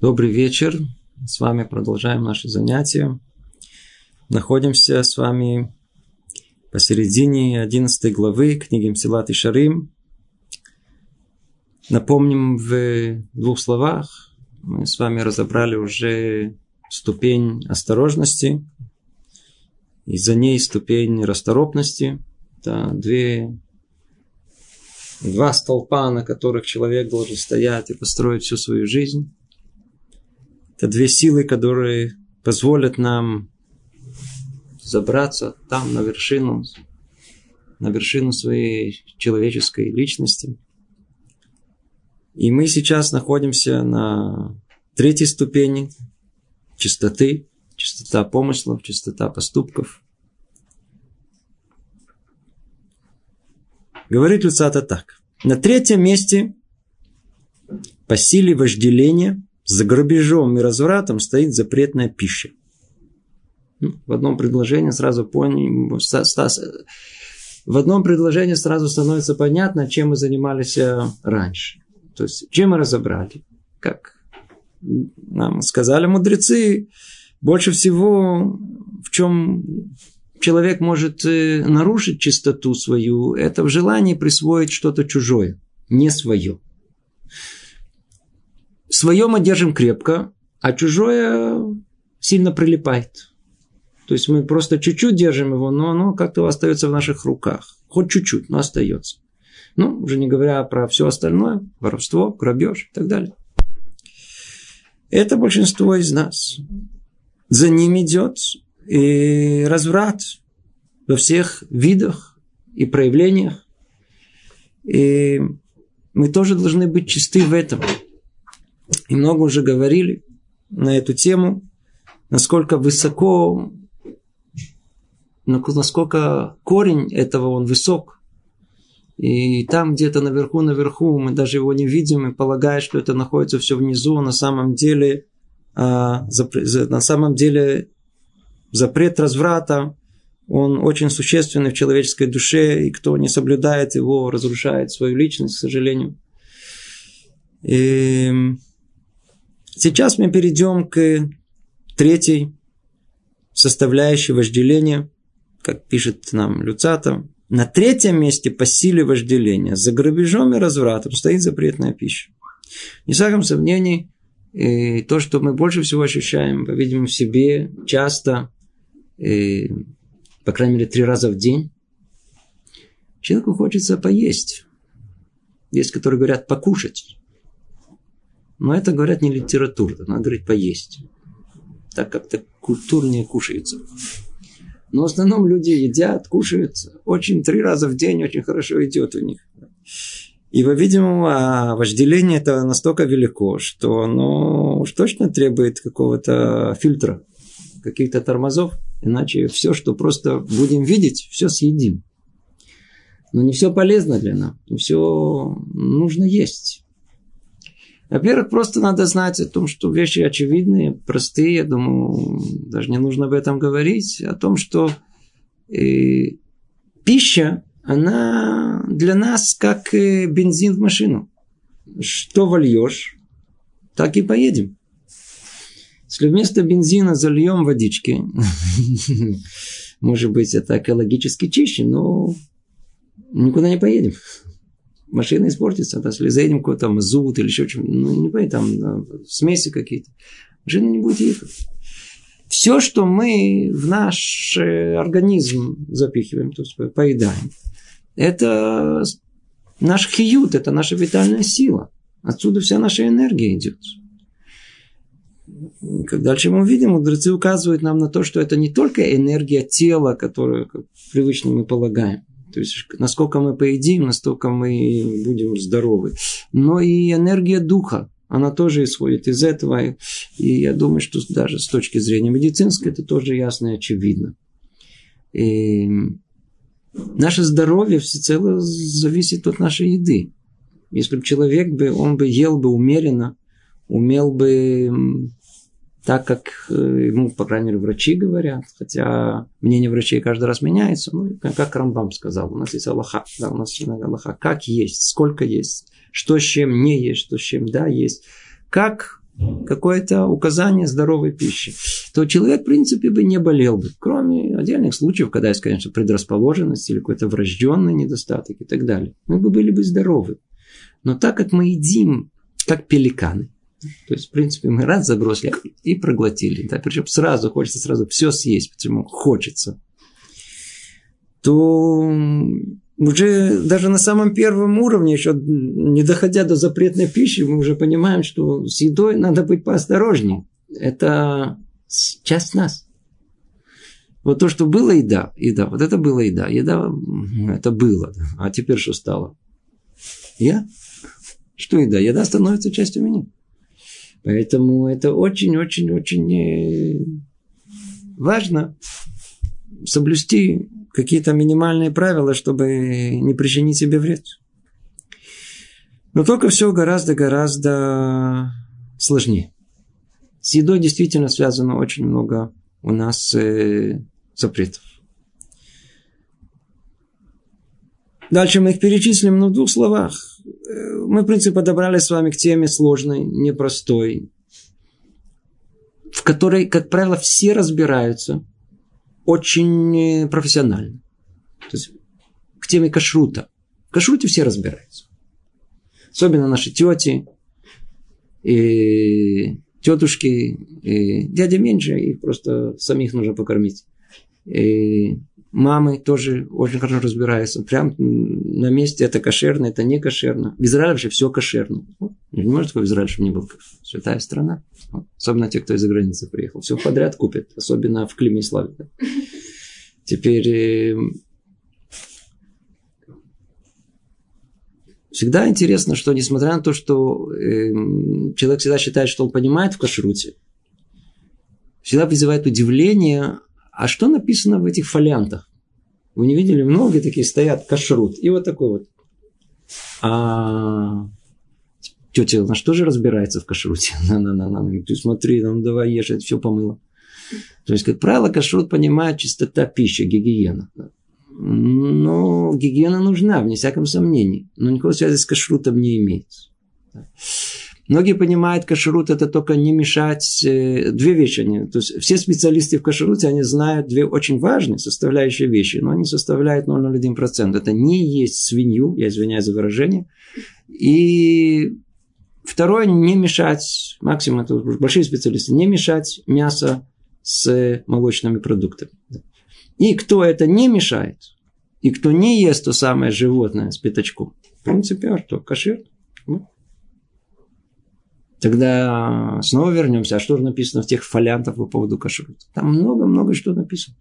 Добрый вечер. С вами продолжаем наши занятия. Находимся с вами посередине 11 главы книги Мсилат и Шарим. Напомним в двух словах. Мы с вами разобрали уже ступень осторожности и за ней ступень расторопности. Это две два столпа, на которых человек должен стоять и построить всю свою жизнь. Это две силы, которые позволят нам забраться там, на вершину, на вершину своей человеческой личности. И мы сейчас находимся на третьей ступени чистоты, чистота помыслов, чистота поступков. Говорит Люцата так. На третьем месте по силе вожделения за грабежом и развратом стоит запретная пища. Ну, в одном предложении сразу понял, в одном предложении сразу становится понятно, чем мы занимались э, раньше. То есть, чем мы разобрали. Как нам сказали мудрецы, больше всего в чем человек может э, нарушить чистоту свою, это в желании присвоить что-то чужое, не свое. Свое мы держим крепко, а чужое сильно прилипает. То есть мы просто чуть-чуть держим его, но оно как-то остается в наших руках. Хоть чуть-чуть, но остается. Ну, уже не говоря про все остальное, воровство, грабеж и так далее. Это большинство из нас. За ним идет и разврат во всех видах и проявлениях. И мы тоже должны быть чисты в этом. И много уже говорили на эту тему, насколько высоко, насколько корень этого он высок. И там где-то наверху, наверху, мы даже его не видим и полагаем, что это находится все внизу, а на самом деле, а, на самом деле запрет разврата, он очень существенный в человеческой душе, и кто не соблюдает его, разрушает свою личность, к сожалению. И сейчас мы перейдем к третьей составляющей вожделения, как пишет нам Люцата. На третьем месте по силе вожделения за грабежом и развратом стоит запретная пища. Не всяком сомнении, и то, что мы больше всего ощущаем, по-видимому, в себе часто, и, по крайней мере, три раза в день, человеку хочется поесть. Есть, которые говорят покушать. Но это говорят не литература, надо говорить поесть. Так как-то культурнее кушается. Но в основном люди едят, кушают. Очень три раза в день очень хорошо идет у них. И, по-видимому, вожделение это настолько велико, что оно уж точно требует какого-то фильтра, каких-то тормозов. Иначе все, что просто будем видеть, все съедим. Но не все полезно для нас. Все нужно есть. Во-первых, просто надо знать о том, что вещи очевидные, простые. Я думаю, даже не нужно об этом говорить. О том, что э, пища, она для нас как э, бензин в машину. Что вольешь, так и поедем. Если вместо бензина зальем водички, может быть, это экологически чище, но никуда не поедем. Машина испортится, да, если заедем какой-то мазут или еще чем ну, не поедем, там смеси какие-то. Машина не будет ехать. Все, что мы в наш э, организм запихиваем, то есть поедаем, это наш хиют, это наша витальная сила. Отсюда вся наша энергия идет. Как дальше мы увидим, мудрецы указывают нам на то, что это не только энергия тела, которую привычно мы полагаем. То есть, насколько мы поедим, настолько мы будем здоровы. Но и энергия духа, она тоже исходит из этого. И я думаю, что даже с точки зрения медицинской это тоже ясно и очевидно. И наше здоровье всецело зависит от нашей еды. Если бы человек бы, он бы ел бы умеренно, умел бы так как э, ему, по крайней мере, врачи говорят, хотя мнение врачей каждый раз меняется, ну, как Рамбам сказал, у нас есть Аллаха, да, у нас есть Аллаха, как есть, сколько есть, что с чем не есть, что с чем да есть, как какое-то указание здоровой пищи, то человек, в принципе, бы не болел бы. Кроме отдельных случаев, когда есть, конечно, предрасположенность или какой-то врожденный недостаток и так далее. Мы бы были бы здоровы. Но так как мы едим, как пеликаны, то есть, в принципе, мы раз забросили и проглотили. Да, причем сразу хочется сразу все съесть, почему хочется. То уже даже на самом первом уровне, еще не доходя до запретной пищи, мы уже понимаем, что с едой надо быть поосторожнее. Это часть нас. Вот то, что было еда, еда, вот это была еда, еда, это было. А теперь что стало? Я? Что еда? Еда становится частью меня. Поэтому это очень-очень-очень э, важно соблюсти какие-то минимальные правила, чтобы не причинить себе вред. Но только все гораздо-гораздо сложнее. С едой действительно связано очень много у нас э, запретов. Дальше мы их перечислим, но в двух словах. Э, мы, в принципе, подобрали с вами к теме сложной, непростой, в которой, как правило, все разбираются – очень э, профессионально. То есть к теме кашрута. В кашруте все разбираются. Особенно наши тети, и тетушки, и дядя меньше, их просто самих нужно покормить. И мамы тоже очень хорошо разбираются. Прям на месте это кошерно, это не кошерно. В Израиле вообще все кошерно. Не может такой в Израиле, чтобы не был святая страна. Особенно те, кто из-за границы приехал. Все подряд купят. Особенно в Климе и Славе. Теперь э, всегда интересно, что несмотря на то, что э, человек всегда считает, что он понимает в кашруте, всегда вызывает удивление, а что написано в этих фолиантах? Вы не видели? Многие такие стоят, кашрут. И вот такой вот. А тетя, на что же разбирается в кашруте? На-на-на-на. Ты смотри, ну давай ешь, это все помыло. То есть, как правило, кашрут понимает чистота пищи, гигиена. Но гигиена нужна, вне всяком сомнении. Но никакой связи с кашрутом не имеется. Многие понимают, кашрут это только не мешать. Э, две вещи. Они, то есть все специалисты в кашруте, они знают две очень важные составляющие вещи, но они составляют 0,01%. Это не есть свинью, я извиняюсь за выражение. И второе, не мешать, максимум это большие специалисты, не мешать мясо с молочными продуктами. И кто это не мешает, и кто не ест то самое животное с пятачком, в принципе, а что, кашир. Тогда снова вернемся. А что же написано в тех фолиантах по поводу кашрута? Там много-много что написано.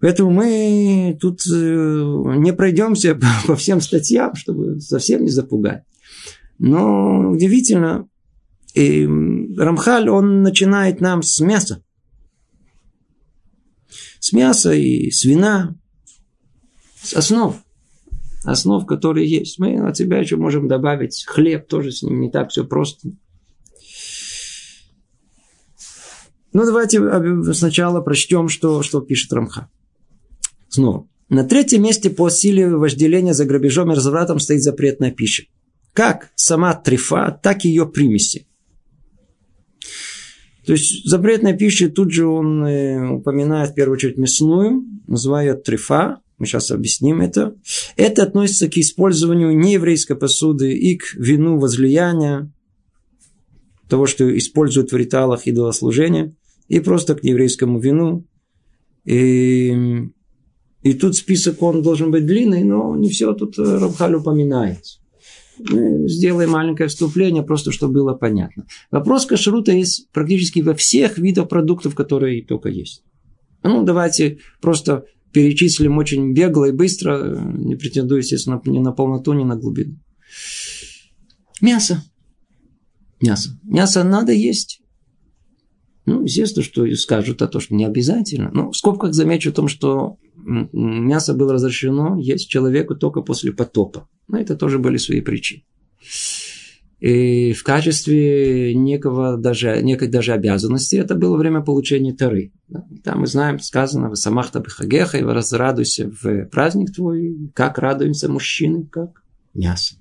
Поэтому мы тут э, не пройдемся по всем статьям, чтобы совсем не запугать. Но удивительно, и Рамхаль, он начинает нам с мяса. С мяса и свина, с основ основ, которые есть. Мы от себя еще можем добавить хлеб, тоже с ним не так все просто. Ну, давайте сначала прочтем, что, что пишет Рамха. Снова. На третьем месте по силе вожделения за грабежом и развратом стоит запретная пища. Как сама трифа, так и ее примеси. То есть запретная пища тут же он э, упоминает в первую очередь мясную, называет трифа, мы сейчас объясним это. Это относится к использованию нееврейской посуды и к вину возлияния, того, что используют в ритуалах идолослужения, и просто к нееврейскому вину. И, и тут список, он должен быть длинный, но не все тут Рабхаль упоминает. Мы сделаем маленькое вступление, просто чтобы было понятно. Вопрос кашрута есть практически во всех видах продуктов, которые только есть. Ну, давайте просто перечислим очень бегло и быстро, не претендую, естественно, ни на полноту, ни на глубину. Мясо. Мясо. Мясо надо есть. Ну, естественно, что скажут, а то, что не обязательно. Но в скобках замечу о том, что мясо было разрешено есть человеку только после потопа. Но это тоже были свои причины и в качестве некого даже, некой даже обязанности это было время получения Тары. Там мы знаем, сказано, самахта бихагеха, и разрадуйся в праздник твой, как радуемся мужчины, как мясо.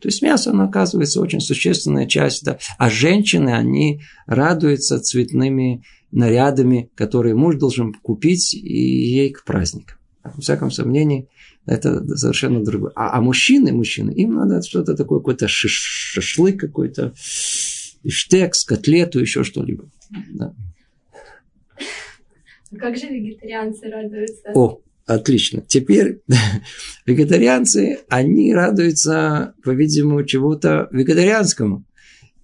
То есть мясо, оно оказывается очень существенная часть. Да. А женщины, они радуются цветными нарядами, которые муж должен купить и ей к праздникам. В всяком сомнении, это совершенно другое. А, а мужчины, мужчины, им надо что-то такое, какой-то шашлык какой-то, штекс, котлету, еще что-либо. Да. Как же вегетарианцы радуются? О, отлично. Теперь вегетарианцы, они радуются, по-видимому, чего-то вегетарианскому.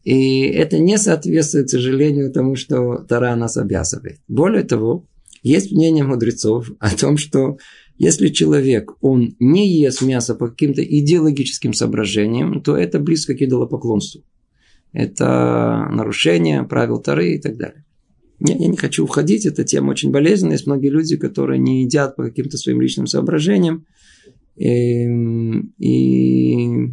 И это не соответствует, к сожалению, тому, что Тара нас обязывает. Более того, есть мнение мудрецов о том, что если человек, он не ест мясо по каким-то идеологическим соображениям, то это близко к идолопоклонству. Это нарушение правил Тары и так далее. Я, я не хочу уходить, эта тема очень болезненная. Есть многие люди, которые не едят по каким-то своим личным соображениям. И, эм, и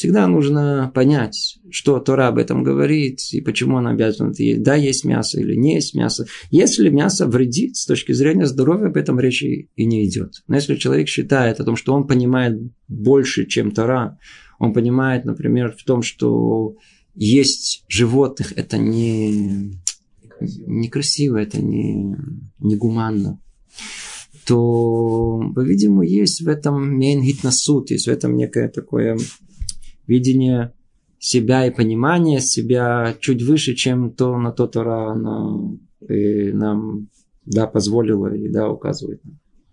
всегда нужно понять, что Тора об этом говорит и почему она обязана есть. Да, есть мясо или не есть мясо. Если мясо вредит с точки зрения здоровья, об этом речи и не идет. Но если человек считает о том, что он понимает больше, чем Тора, он понимает, например, в том, что есть животных, это не некрасиво, это не, не гуманно, то, по-видимому, есть в этом мейнгитнасут, есть в этом некое такое видение себя и понимание себя чуть выше, чем то, на то Тора нам, и нам да, позволила и да, указывает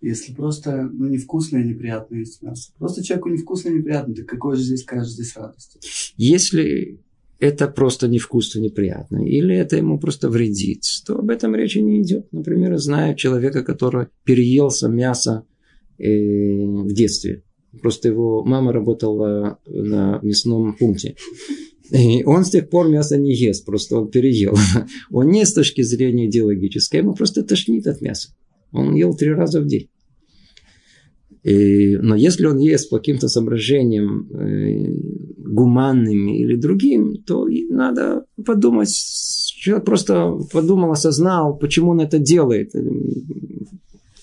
Если просто ну, невкусно и неприятно есть мясо. Просто человеку невкусно и неприятно, то какой же здесь, кажется, здесь радость? Если это просто невкусно, неприятно, или это ему просто вредит, то об этом речи не идет. Например, знаю человека, который переелся мясо э, в детстве. Просто его мама работала на мясном пункте. И он с тех пор мясо не ест, просто он переел. Он не с точки зрения идеологической, ему просто тошнит от мяса. Он ел три раза в день. И, но если он ест по каким-то соображениям э, гуманным или другим, то надо подумать, человек просто подумал, осознал, почему он это делает,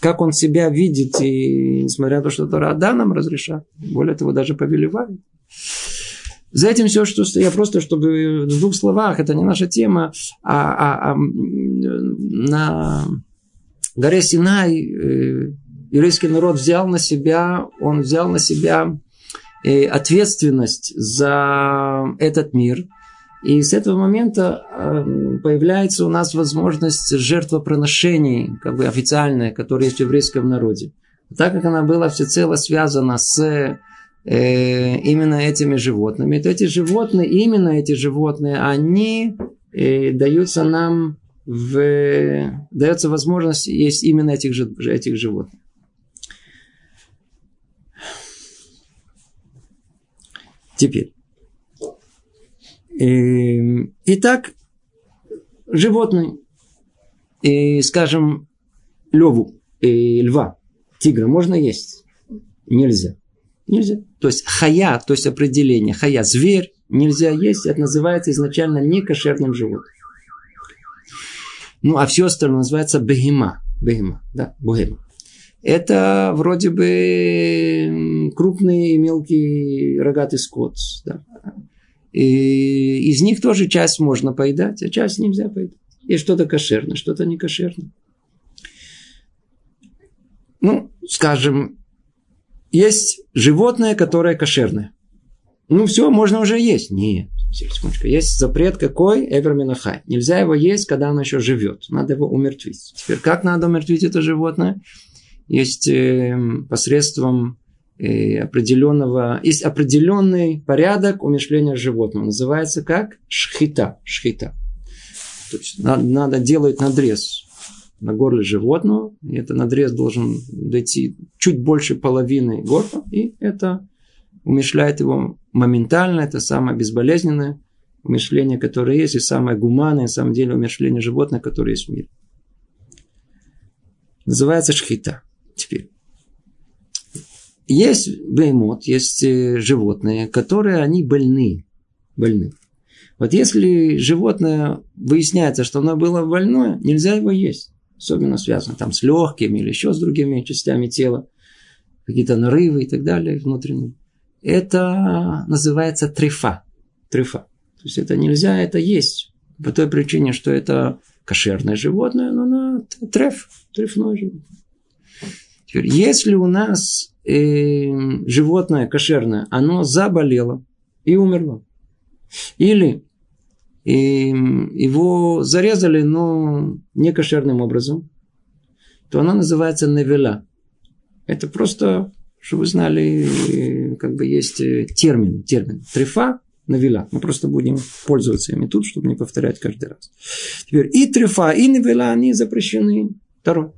как он себя видит, и несмотря на то, что Тора да нам разрешает, более того, даже повелевает. За этим все, что я просто, чтобы в двух словах, это не наша тема, а, а, а на горе Синай э, еврейский народ взял на себя, он взял на себя э, ответственность за этот мир. И с этого момента э, появляется у нас возможность жертвоприношений, как бы официальная, которая есть в еврейском народе. Так как она была всецело связана с э, именно этими животными, то эти животные, именно эти животные, они даются нам в, дается возможность есть именно этих, этих животных. Теперь. Эм, итак, животные, и, скажем, леву, и льва, тигра можно есть? Нельзя. Нельзя. То есть хая, то есть определение, хая, зверь, нельзя есть, это называется изначально некошерным животным. Ну, а все остальное называется бегема. Бегема, да, богема это вроде бы крупный мелкий рогатый скот. Да. И из них тоже часть можно поедать, а часть нельзя поедать. И что-то кошерное, что-то не кошерное. Ну, скажем, есть животное, которое кошерное. Ну, все, можно уже есть. Нет. Есть запрет какой? Эверминахай. Нельзя его есть, когда оно еще живет. Надо его умертвить. Теперь, как надо умертвить это животное? есть э, посредством определенного, есть определенный порядок умешления животного. Называется как шхита. шхита. То есть надо, надо делать надрез на горле животного. И этот надрез должен дойти чуть больше половины горла. И это умешляет его моментально. Это самое безболезненное умешление, которое есть, и самое гуманное, на самом деле, умешление животных, которое есть в мире. Называется шхита. Теперь. Есть беймот, есть э, животные, которые они больны. Больны. Вот если животное выясняется, что оно было больное, нельзя его есть. Особенно связано там с легкими или еще с другими частями тела. Какие-то нарывы и так далее внутренние. это называется трефа. Трефа. То есть это нельзя, это есть. По той причине, что это кошерное животное, но оно треф, трефное животное. Теперь, если у нас э, животное кошерное, оно заболело и умерло, или э, его зарезали, но не кошерным образом, то оно называется навела. Это просто, чтобы вы знали, э, как бы есть э, термин, термин. Трефа навела. Мы просто будем пользоваться ими тут, чтобы не повторять каждый раз. Теперь и трефа, и навела, они запрещены. Второе.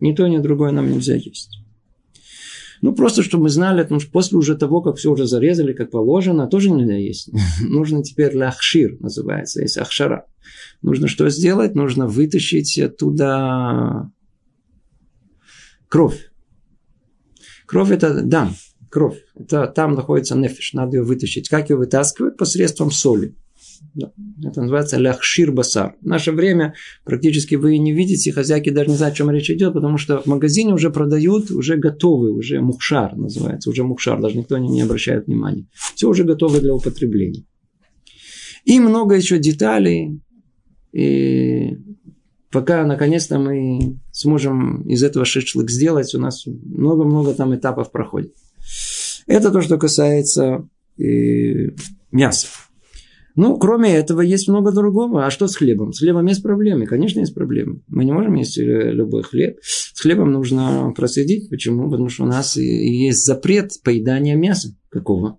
Ни то, ни другое нам нельзя есть. Ну, просто, чтобы мы знали, потому что после уже того, как все уже зарезали, как положено, тоже нельзя есть. Нужно теперь ляхшир, называется, есть ахшара. Нужно что сделать? Нужно вытащить оттуда кровь. Кровь это дам, кровь. Это там находится нефиш, надо ее вытащить. Как ее вытаскивают? Посредством соли. Это называется ляхшир басар. В наше время практически вы не видите, хозяйки даже не знают, о чем речь идет, потому что в магазине уже продают, уже готовый, уже мухшар называется, уже мухшар, даже никто не, не обращает внимания. Все уже готово для употребления. И много еще деталей. И пока наконец-то мы сможем из этого шишлык сделать, у нас много-много там этапов проходит. Это то, что касается э, мяса. Ну, кроме этого, есть много другого. А что с хлебом? С хлебом есть проблемы. Конечно, есть проблемы. Мы не можем есть э, любой хлеб. С хлебом нужно проследить. Почему? Потому что у нас есть запрет поедания мяса. Какого?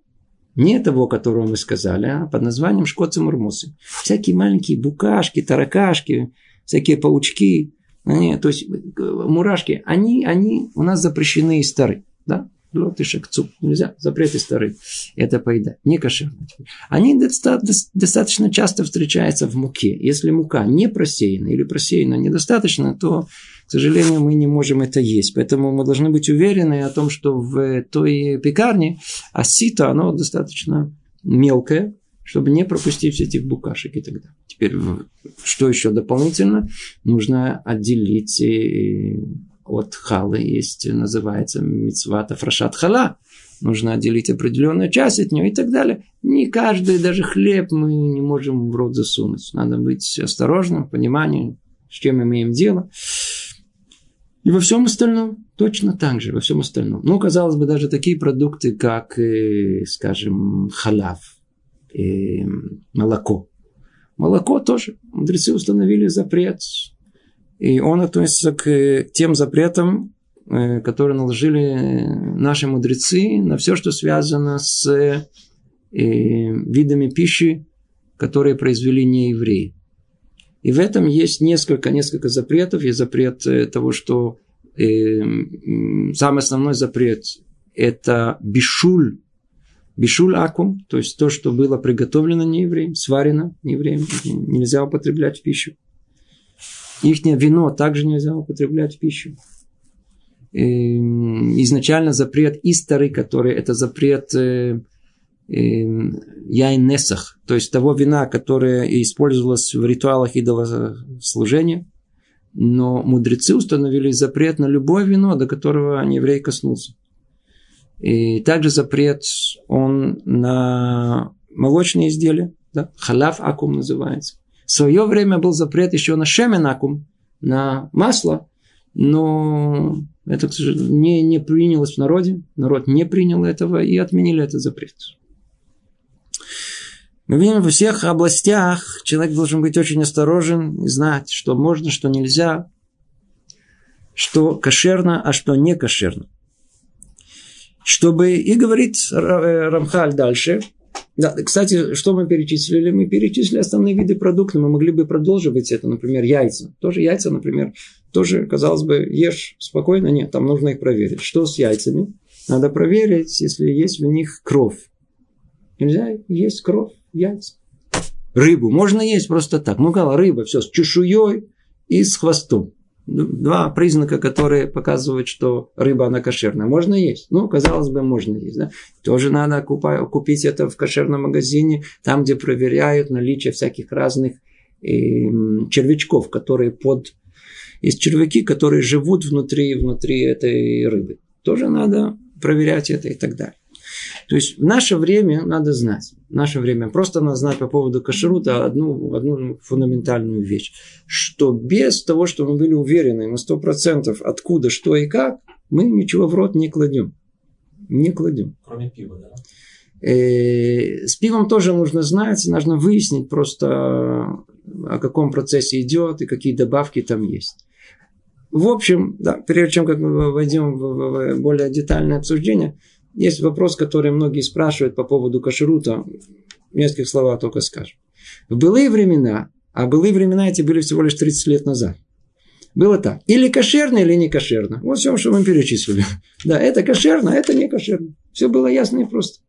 Не того, которого мы сказали, а под названием шкоцы мурмусы. Всякие маленькие букашки, таракашки, всякие паучки, они, то есть э, мурашки, они, они у нас запрещены и стары. Да? Лед и шекцу. Нельзя. Запреты старые. Это поедать. Не кошерно. Они достаточно часто встречаются в муке. Если мука не просеяна или просеяна недостаточно, то, к сожалению, мы не можем это есть. Поэтому мы должны быть уверены о том, что в той пекарне осито, оно достаточно мелкое, чтобы не пропустить все этих букашек и так далее. Теперь, что еще дополнительно? Нужно отделить э, от халы есть, называется мицвата фрашат хала. Нужно отделить определенную часть от нее и так далее. Не каждый, даже хлеб мы не можем в рот засунуть. Надо быть осторожным, пониманию, с чем имеем дело. И во всем остальном точно так же, во всем остальном. Ну, казалось бы, даже такие продукты, как, э, скажем, халав, э, молоко. Молоко тоже. Мудрецы установили запрет и он относится к тем запретам, э, которые наложили наши мудрецы на все, что связано с э, видами пищи, которые произвели не евреи. И в этом есть несколько, несколько запретов. Есть запрет э, того, что э, самый основной запрет – это бишуль, бишуль акум, то есть то, что было приготовлено не евреем, сварено не евреем, нельзя употреблять в пищу. Их вино также нельзя употреблять в пищу. Изначально запрет исторы, который это запрет э, э, яйнесах, то есть того вина, которое использовалось в ритуалах идолослужения. Но мудрецы установили запрет на любое вино, до которого еврей коснулся. И также запрет он на молочные изделия, да? халав акум называется. В свое время был запрет еще на шеменакум, на масло, но это, не, не принялось в народе. Народ не принял этого и отменили этот запрет. Мы видим, во всех областях человек должен быть очень осторожен и знать, что можно, что нельзя, что кошерно, а что не кошерно. Чтобы, и говорит э, Рамхаль дальше – да, кстати, что мы перечислили? Мы перечислили основные виды продуктов. Мы могли бы продолжить это, например, яйца. Тоже яйца, например, тоже, казалось бы, ешь спокойно. Нет, там нужно их проверить. Что с яйцами? Надо проверить, если есть в них кровь. Нельзя есть кровь, яйца. Рыбу можно есть просто так. Ну, говорю, рыба, все, с чешуей и с хвостом. Два признака, которые показывают, что рыба, она кошерная. Можно есть. Ну, казалось бы, можно есть. Да? Тоже надо купить это в кошерном магазине, там, где проверяют наличие всяких разных э, червячков, которые под... Есть червяки, которые живут внутри, внутри этой рыбы. Тоже надо проверять это и так далее. То есть в наше время надо знать. В наше время просто надо знать по поводу кашрута одну, одну фундаментальную вещь. Что без того, что мы были уверены на сто процентов откуда, что и как, мы ничего в рот не кладем. Не кладем. Кроме пива, да? Э, с пивом тоже нужно знать, нужно выяснить просто, о каком процессе идет и какие добавки там есть. В общем, да, прежде чем как мы войдем в более детальное обсуждение, есть вопрос, который многие спрашивают по поводу кашрута. В нескольких словах только скажем. В былые времена, а былые времена эти были всего лишь 30 лет назад, было так. Или кошерно, или не кошерно. Вот все, что мы перечислили. Да, это кошерно, а это не кошерно. Все было ясно и просто.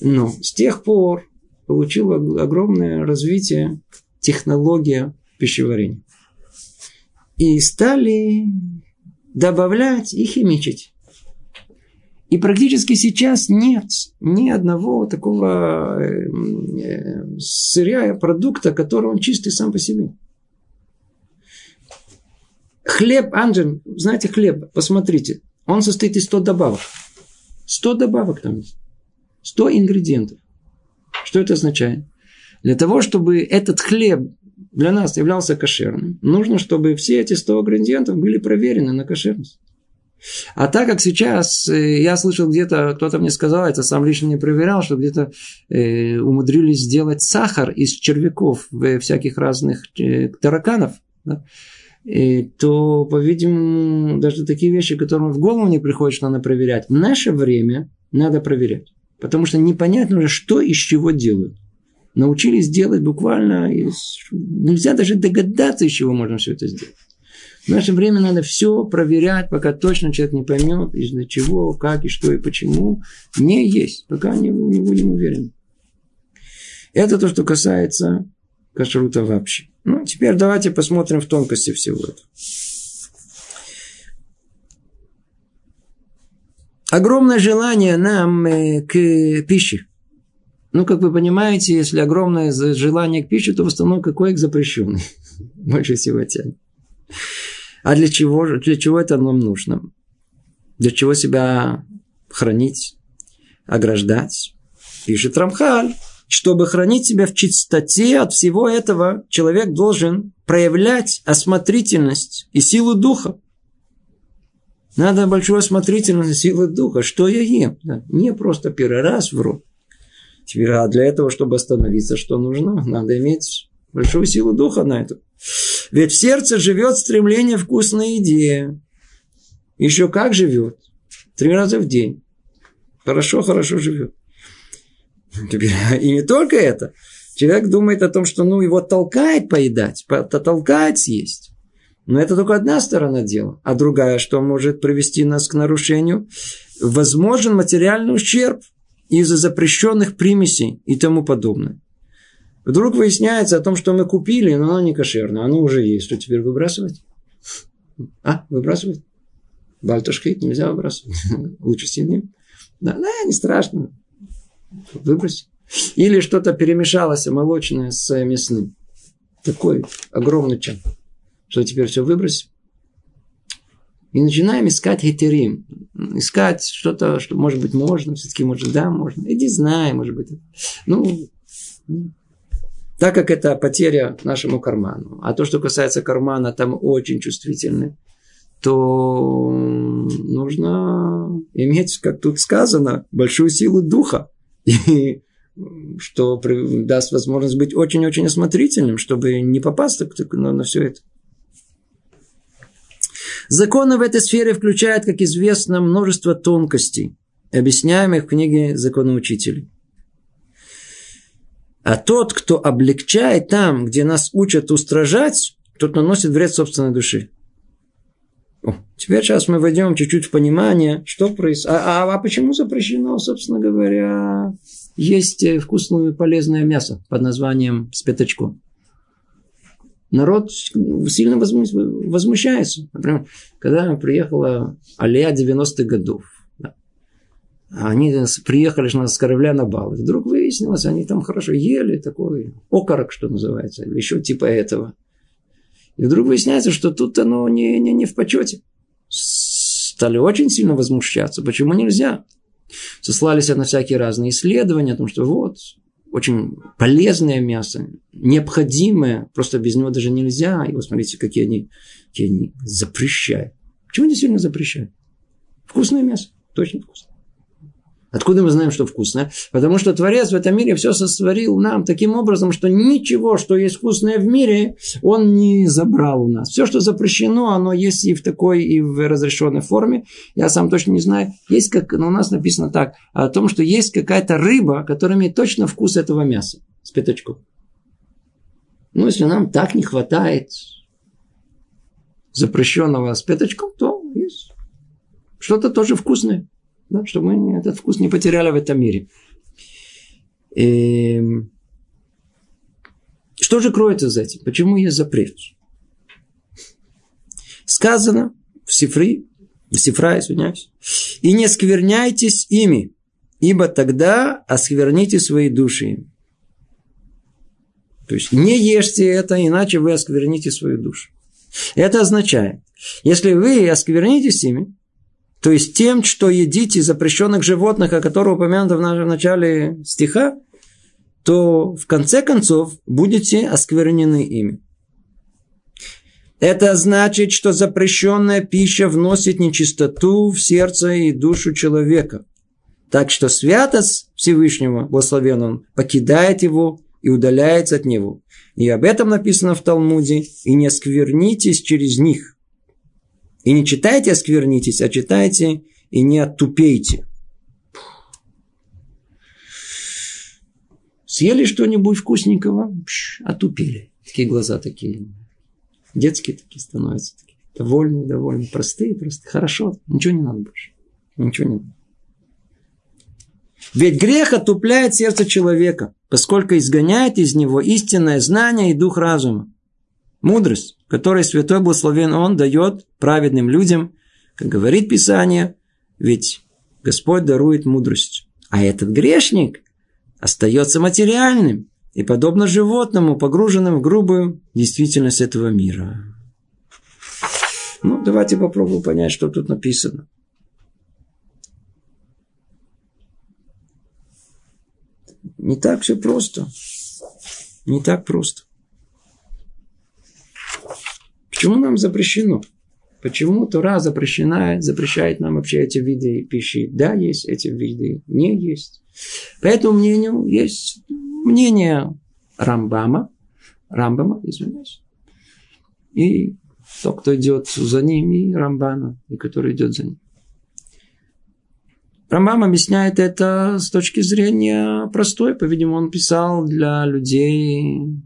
Но с тех пор получила огромное развитие технология пищеварения. И стали добавлять и химичить. И практически сейчас нет ни одного такого э, э, сырья, продукта, который он чистый сам по себе. Хлеб, Анджин, знаете, хлеб, посмотрите, он состоит из 100 добавок. 100 добавок там есть. 100 ингредиентов. Что это означает? Для того, чтобы этот хлеб для нас являлся кошерным, нужно, чтобы все эти 100 ингредиентов были проверены на кошерность. А так как сейчас, э, я слышал где-то, кто-то мне сказал, это сам лично не проверял, что где-то э, умудрились сделать сахар из червяков э, всяких разных тараканов, да, и, то, по-видимому, даже такие вещи, которым в голову не приходит, что надо проверять, в наше время надо проверять. Потому что непонятно уже, что из чего делают. Научились делать буквально из... Нельзя даже догадаться, из чего можно все это сделать. В наше время надо все проверять, пока точно человек не поймет, из-за чего, как и что и почему. Не есть, пока не, не будем уверены. Это то, что касается кашрута вообще. Ну, теперь давайте посмотрим в тонкости всего этого. Огромное желание нам э, к пище. Ну, как вы понимаете, если огромное желание к пище, то в основном какой запрещенный. Больше всего тянет. А для чего, для чего это нам нужно? Для чего себя хранить, ограждать? Пишет Рамхаль. Чтобы хранить себя в чистоте от всего этого, человек должен проявлять осмотрительность и силу духа. Надо большую осмотрительность и силу духа. Что я ем? Не просто первый раз в рот. А для этого, чтобы остановиться, что нужно? Надо иметь большую силу духа на это. Ведь в сердце живет стремление вкусной еде. Еще как живет. Три раза в день. Хорошо, хорошо живет. И не только это. Человек думает о том, что ну, его толкает поедать, толкает съесть. Но это только одна сторона дела. А другая, что может привести нас к нарушению? Возможен материальный ущерб из-за запрещенных примесей и тому подобное. Вдруг выясняется о том, что мы купили, но оно не кошерное, оно уже есть. Что теперь выбрасывать? А, выбрасывать? Бальташхит нельзя выбрасывать. Лучше синим. Да, да, не страшно. Выбрось. Или что-то перемешалось молочное с мясным. Такой огромный чан. Что теперь все выбросить? И начинаем искать хетерим. Искать что-то, что может быть можно, все-таки может да, можно. Иди знай, может быть. Ну, так как это потеря нашему карману. А то, что касается кармана, там очень чувствительны то нужно иметь, как тут сказано, большую силу духа. И что даст возможность быть очень-очень осмотрительным, чтобы не попасть на, на все это. Законы в этой сфере включают, как известно, множество тонкостей, объясняемых в книге законоучителей. А тот, кто облегчает там, где нас учат устражать, тот наносит вред собственной душе. О, теперь сейчас мы войдем чуть-чуть в понимание, что происходит. А, а, а почему запрещено, собственно говоря, есть э, вкусное и полезное мясо под названием с пятачком? Народ сильно возмущается. Например, когда приехала Алия 90-х годов, они приехали с корабля на бал. И вдруг выяснилось, они там хорошо ели, такой окорок, что называется, или еще типа этого. И вдруг выясняется, что тут оно не, не, не в почете. Стали очень сильно возмущаться. Почему нельзя? Сослались на всякие разные исследования о том, что вот, очень полезное мясо, необходимое, просто без него даже нельзя. И вот смотрите, какие они, какие они запрещают. Почему они сильно запрещают? Вкусное мясо, точно вкусное. Откуда мы знаем, что вкусное? Потому что Творец в этом мире все сотворил нам таким образом, что ничего, что есть вкусное в мире, он не забрал у нас. Все, что запрещено, оно есть и в такой, и в разрешенной форме. Я сам точно не знаю. Есть как, но у нас написано так, о том, что есть какая-то рыба, которая имеет точно вкус этого мяса с пятачком. Ну, если нам так не хватает запрещенного с пятачком, то есть что-то тоже вкусное да, чтобы мы этот вкус не потеряли в этом мире. И... Эм, что же кроется за этим? Почему есть запрет? Сказано в Сифри, в Сифра, извиняюсь, и не скверняйтесь ими, ибо тогда оскверните свои души. То есть не ешьте это, иначе вы оскверните свою душу. Это означает, если вы осквернитесь ими, то есть тем, что едите запрещенных животных, о которых упомянуто в нашем начале стиха, то в конце концов будете осквернены ими. Это значит, что запрещенная пища вносит нечистоту в сердце и душу человека. Так что святость Всевышнего, благословен он, покидает его и удаляется от него. И об этом написано в Талмуде. «И не сквернитесь через них». И не читайте осквернитесь, а читайте и не оттупейте. Съели что-нибудь вкусненького, пш, отупили. Такие глаза такие. Детские такие становятся. Такие. Довольные, довольные, простые, просто хорошо. Ничего не надо больше. Ничего не надо. Ведь грех отупляет сердце человека, поскольку изгоняет из него истинное знание и дух разума. Мудрость, которой Святой Благословен Он дает праведным людям, как говорит Писание, ведь Господь дарует мудрость. А этот грешник остается материальным и подобно животному, погруженным в грубую действительность этого мира. Ну, давайте попробуем понять, что тут написано. Не так все просто. Не так просто. Почему нам запрещено? Почему Тора запрещена, запрещает нам вообще эти виды пищи? Да, есть эти виды, не есть. По этому мнению есть мнение Рамбама, Рамбама, извиняюсь, и тот, кто идет за ним, и Рамбана, и который идет за ним. Рамбам объясняет это с точки зрения простой. По-видимому, он писал для людей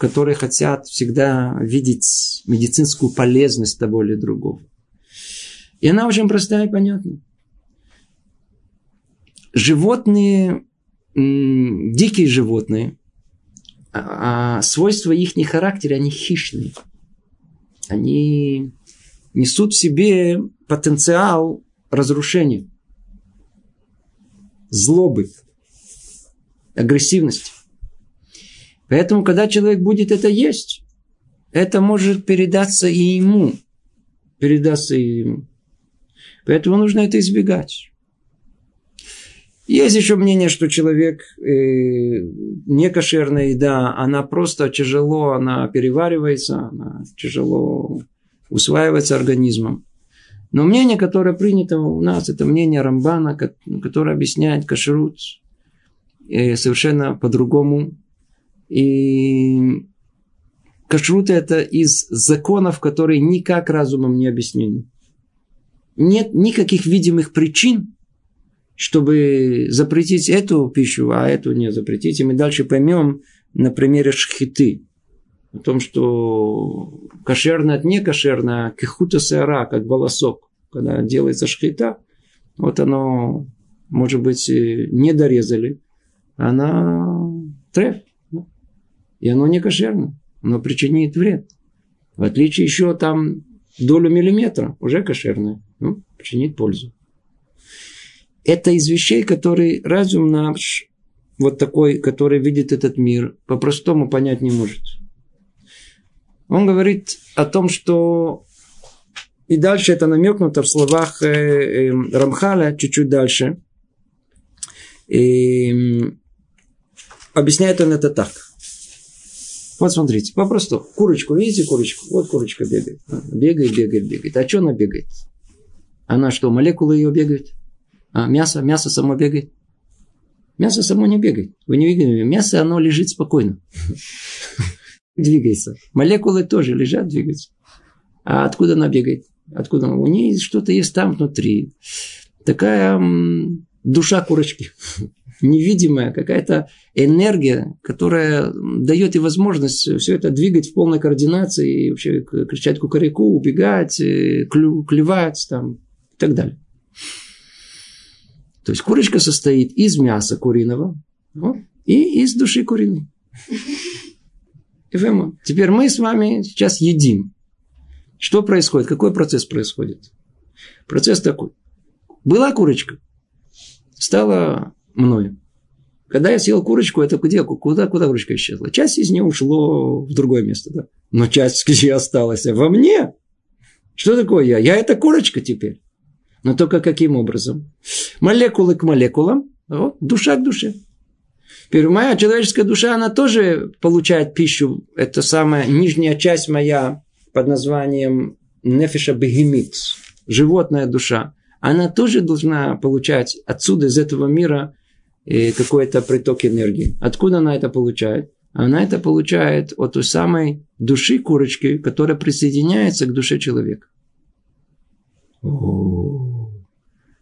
которые хотят всегда видеть медицинскую полезность того или другого. И она очень простая и понятная. Животные, дикие животные, а, а свойства их характера, они хищные. Они несут в себе потенциал разрушения, злобы, агрессивности. Поэтому, когда человек будет это есть, это может передаться и ему. Передаться и ему. Поэтому нужно это избегать. Есть еще мнение, что человек, э, некошерная еда, она просто тяжело, она переваривается, она тяжело усваивается организмом. Но мнение, которое принято у нас, это мнение Рамбана, которое объясняет кашрут э, совершенно по-другому. И кашрут это из законов, которые никак разумом не объяснены. Нет никаких видимых причин, чтобы запретить эту пищу, а эту не запретить. И мы дальше поймем на примере шхиты. О том, что кошерно от некошерно, а кихута сара, как волосок. Когда делается шхита, вот оно, может быть, не дорезали. Она треф. И оно не кошерно. Оно причинит вред. В отличие еще там долю миллиметра уже кошерное. Ну, причинит пользу. Это из вещей, которые разум наш, вот такой, который видит этот мир, по-простому понять не может. Он говорит о том, что и дальше это намекнуто в словах э, э, Рамхаля чуть-чуть дальше. И объясняет он это так. Вот смотрите, попросту. Курочку, видите курочку? Вот курочка бегает. Бегает, бегает, бегает. А что она бегает? Она что, молекулы ее бегают? А мясо, мясо само бегает? Мясо само не бегает. Вы не видите? Мясо, оно лежит спокойно. Двигается. Молекулы тоже лежат, двигаются. А откуда она бегает? Откуда? У нее что-то есть там внутри. Такая душа курочки. Невидимая какая-то энергия, которая дает ей возможность все это двигать в полной координации и вообще кричать кукареку, убегать, э, клю, клевать там, и так далее. То есть курочка состоит из мяса куриного вот, и из души куриной. Теперь мы с вами сейчас едим. Что происходит? Какой процесс происходит? Процесс такой. Была курочка, стала мною. Когда я съел курочку, это где? Куда, куда курочка исчезла? Часть из нее ушло в другое место, да? Но часть где осталась? Во мне. Что такое я? Я это курочка теперь. Но только каким образом? Молекулы к молекулам, вот, душа к душе. Теперь моя человеческая душа, она тоже получает пищу. Это самая нижняя часть моя под названием нефиша бегемит, животная душа. Она тоже должна получать отсюда, из этого мира, какой-то приток энергии. Откуда она это получает? Она это получает от той самой души курочки, которая присоединяется к душе человека.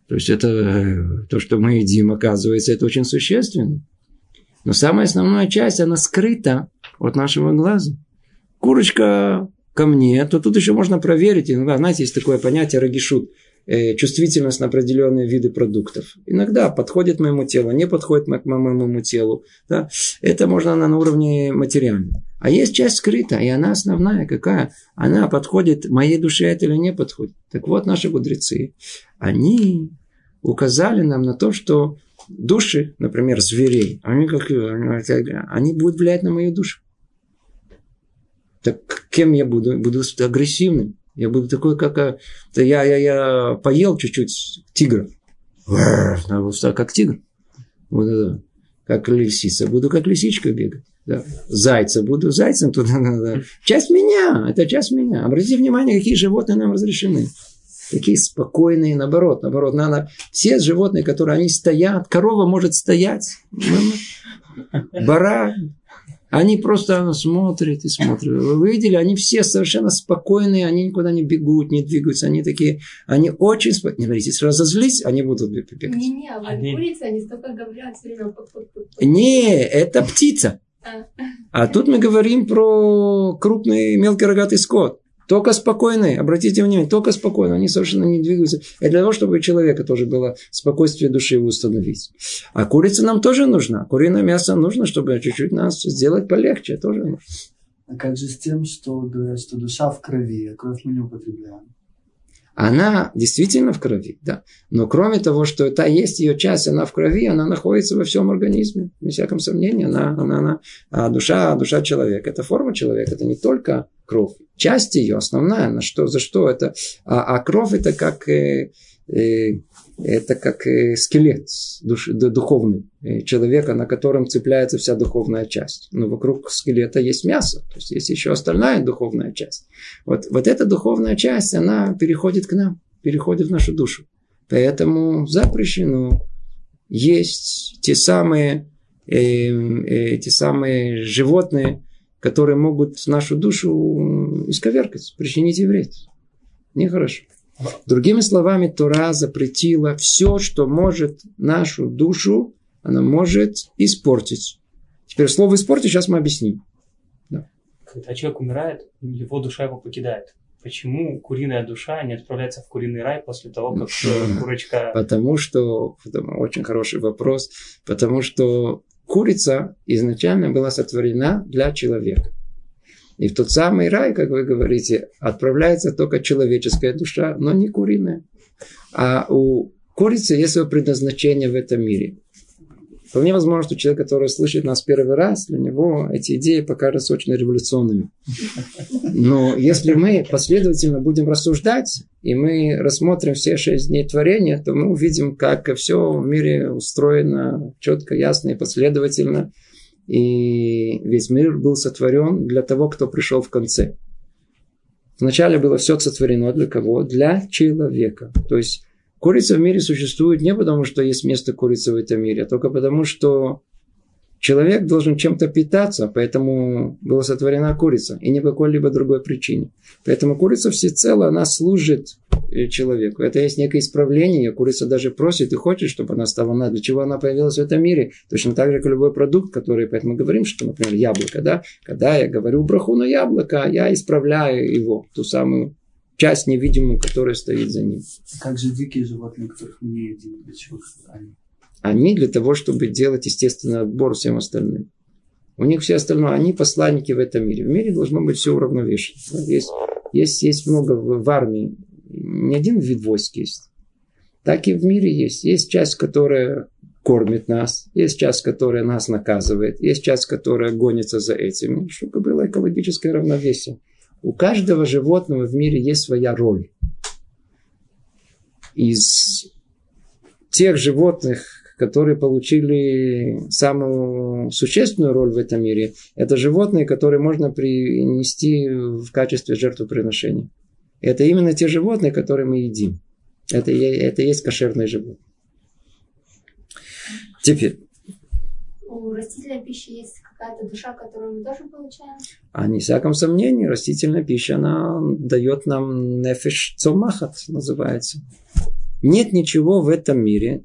То есть это э, то, что мы едим, оказывается, это очень существенно. Но самая основная часть, она скрыта от нашего глаза. Курочка ко мне, то тут еще можно проверить. Иногда, знаете, есть такое понятие рагишут чувствительность на определенные виды продуктов. Иногда подходит моему телу, не подходит моему телу. Да? Это можно на, на уровне материального. А есть часть скрытая, и она основная какая? Она подходит моей душе это или не подходит. Так вот, наши мудрецы, они указали нам на то, что души, например, зверей, они, как, они будут влиять на мою душу. Так кем я буду? Буду агрессивным. Я буду такой, как... А, я, я, я поел чуть-чуть тигра. Как тигр. Вот, как лисица. Буду как лисичка бегать да, зайца, буду зайцем туда надо. Часть меня, это часть меня. Обратите внимание, какие животные нам разрешены. Такие спокойные, наоборот, наоборот, надо. Все животные, которые они стоят, корова может стоять, барак, они просто смотрят и смотрят. Вы видели, они все совершенно спокойные, они никуда не бегут, не двигаются. Они такие, они очень спокойные. Не говорите, если разозлись, они будут бегать. Не-не, а они... курицы, они столько говорят все время. Не, это птица. А тут мы говорим про крупный мелкий рогатый скот. Только спокойные, обратите внимание, только спокойно, они совершенно не двигаются. Это для того, чтобы у человека тоже было спокойствие души установить. А курица нам тоже нужна. Куриное мясо нужно, чтобы чуть-чуть нас сделать полегче. Тоже нужно. А как же с тем, что что душа в крови, а кровь мы не употребляем? она действительно в крови, да. Но кроме того, что это есть ее часть, она в крови, она находится во всем организме, без всяком сомнении, она, она, она а душа, душа человека, это форма человека, это не только кровь, часть ее основная, на что, за что это, а, а кровь это как э, э, это как э, скелет душ, духовный э, человека, на котором цепляется вся духовная часть. Но вокруг скелета есть мясо, то есть есть еще остальная духовная часть. Вот, вот эта духовная часть, она переходит к нам, переходит в нашу душу. Поэтому запрещено есть те самые, э, э, те самые животные, которые могут нашу душу исковеркать, причинить ей вред. Нехорошо. Другими словами, Тора запретила все, что может нашу душу, она может испортить. Теперь слово «испортить» сейчас мы объясним. Да. Когда человек умирает, его душа его покидает. Почему куриная душа не отправляется в куриный рай после того, как э, курочка... Потому что, очень хороший вопрос, потому что курица изначально была сотворена для человека. И в тот самый рай, как вы говорите, отправляется только человеческая душа, но не куриная. А у курицы есть свое предназначение в этом мире. Вполне возможно, что человек, который слышит нас первый раз, для него эти идеи покажутся очень революционными. Но если мы последовательно будем рассуждать, и мы рассмотрим все шесть дней творения, то мы увидим, как все в мире устроено четко, ясно и последовательно. И весь мир был сотворен для того, кто пришел в конце. Вначале было все сотворено для кого? Для человека. То есть Курица в мире существует не потому, что есть место курицы в этом мире, а только потому, что человек должен чем-то питаться, поэтому была сотворена курица, и не по какой-либо другой причине. Поэтому курица всецело, она служит человеку. Это есть некое исправление. Курица даже просит и хочет, чтобы она стала на. Для чего она появилась в этом мире? Точно так же, как любой продукт, который, поэтому мы говорим, что, например, яблоко, да? Когда я говорю браху на яблоко, я исправляю его, ту самую часть невидимую, которая стоит за ним. Как же дикие животные, которых мы не едим, для чего они? Они для того, чтобы делать естественный отбор всем остальным. У них все остальное, они посланники в этом мире. В мире должно быть все уравновешено. Есть, есть, есть много в, в армии. Не один вид войск есть. Так и в мире есть. Есть часть, которая кормит нас. Есть часть, которая нас наказывает. Есть часть, которая гонится за этим. Чтобы было экологическое равновесие. У каждого животного в мире есть своя роль. Из тех животных, которые получили самую существенную роль в этом мире, это животные, которые можно принести в качестве жертвоприношения. Это именно те животные, которые мы едим. Это, это есть кошерные животные. Теперь, у растительной пищи есть какая-то душа, которую мы тоже получаем? А не всяком сомнении, растительная пища, она дает нам нефиш цомахат, называется. Нет ничего в этом мире,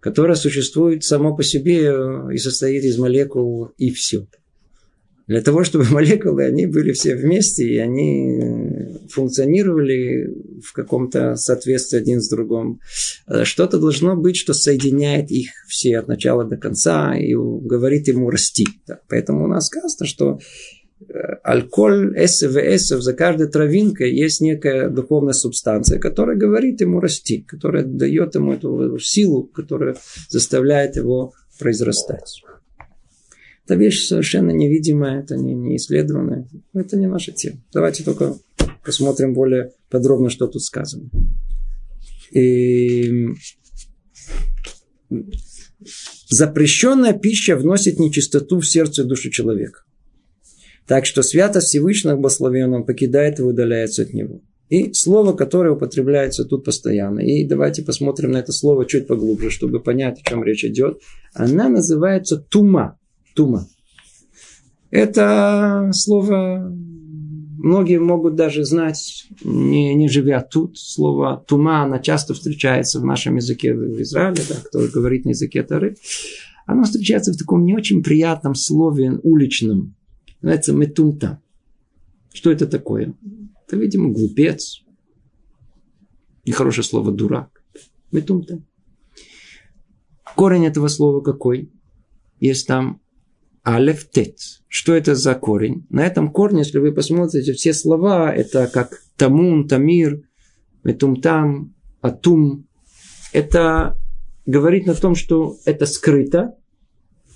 которое существует само по себе и состоит из молекул и все. Для того, чтобы молекулы, они были все вместе, и они функционировали в каком-то соответствии один с другим. Что-то должно быть, что соединяет их все от начала до конца и говорит ему расти. Поэтому у нас сказано, что э, алкоголь, эсов, за каждой травинкой есть некая духовная субстанция, которая говорит ему расти, которая дает ему эту силу, которая заставляет его произрастать. Это вещь совершенно невидимая, это не, не исследованная. Это не наша тема. Давайте только посмотрим более подробно, что тут сказано. И... Запрещенная пища вносит нечистоту в сердце и душу человека. Так что святость Всевышнего благословен, покидает и удаляется от него. И слово, которое употребляется тут постоянно. И давайте посмотрим на это слово чуть поглубже, чтобы понять, о чем речь идет. Она называется тума тума. Это слово многие могут даже знать, не, не живя тут. Слово тума, она часто встречается в нашем языке в Израиле, да, кто говорит на языке Тары. Оно встречается в таком не очень приятном слове уличном. Называется метумта. Что это такое? Это, видимо, глупец. Нехорошее слово дурак. Метумта. Корень этого слова какой? Есть там алеф тет. Что это за корень? На этом корне, если вы посмотрите, все слова, это как тамун, тамир, метумтам, атум. Это говорит на том, что это скрыто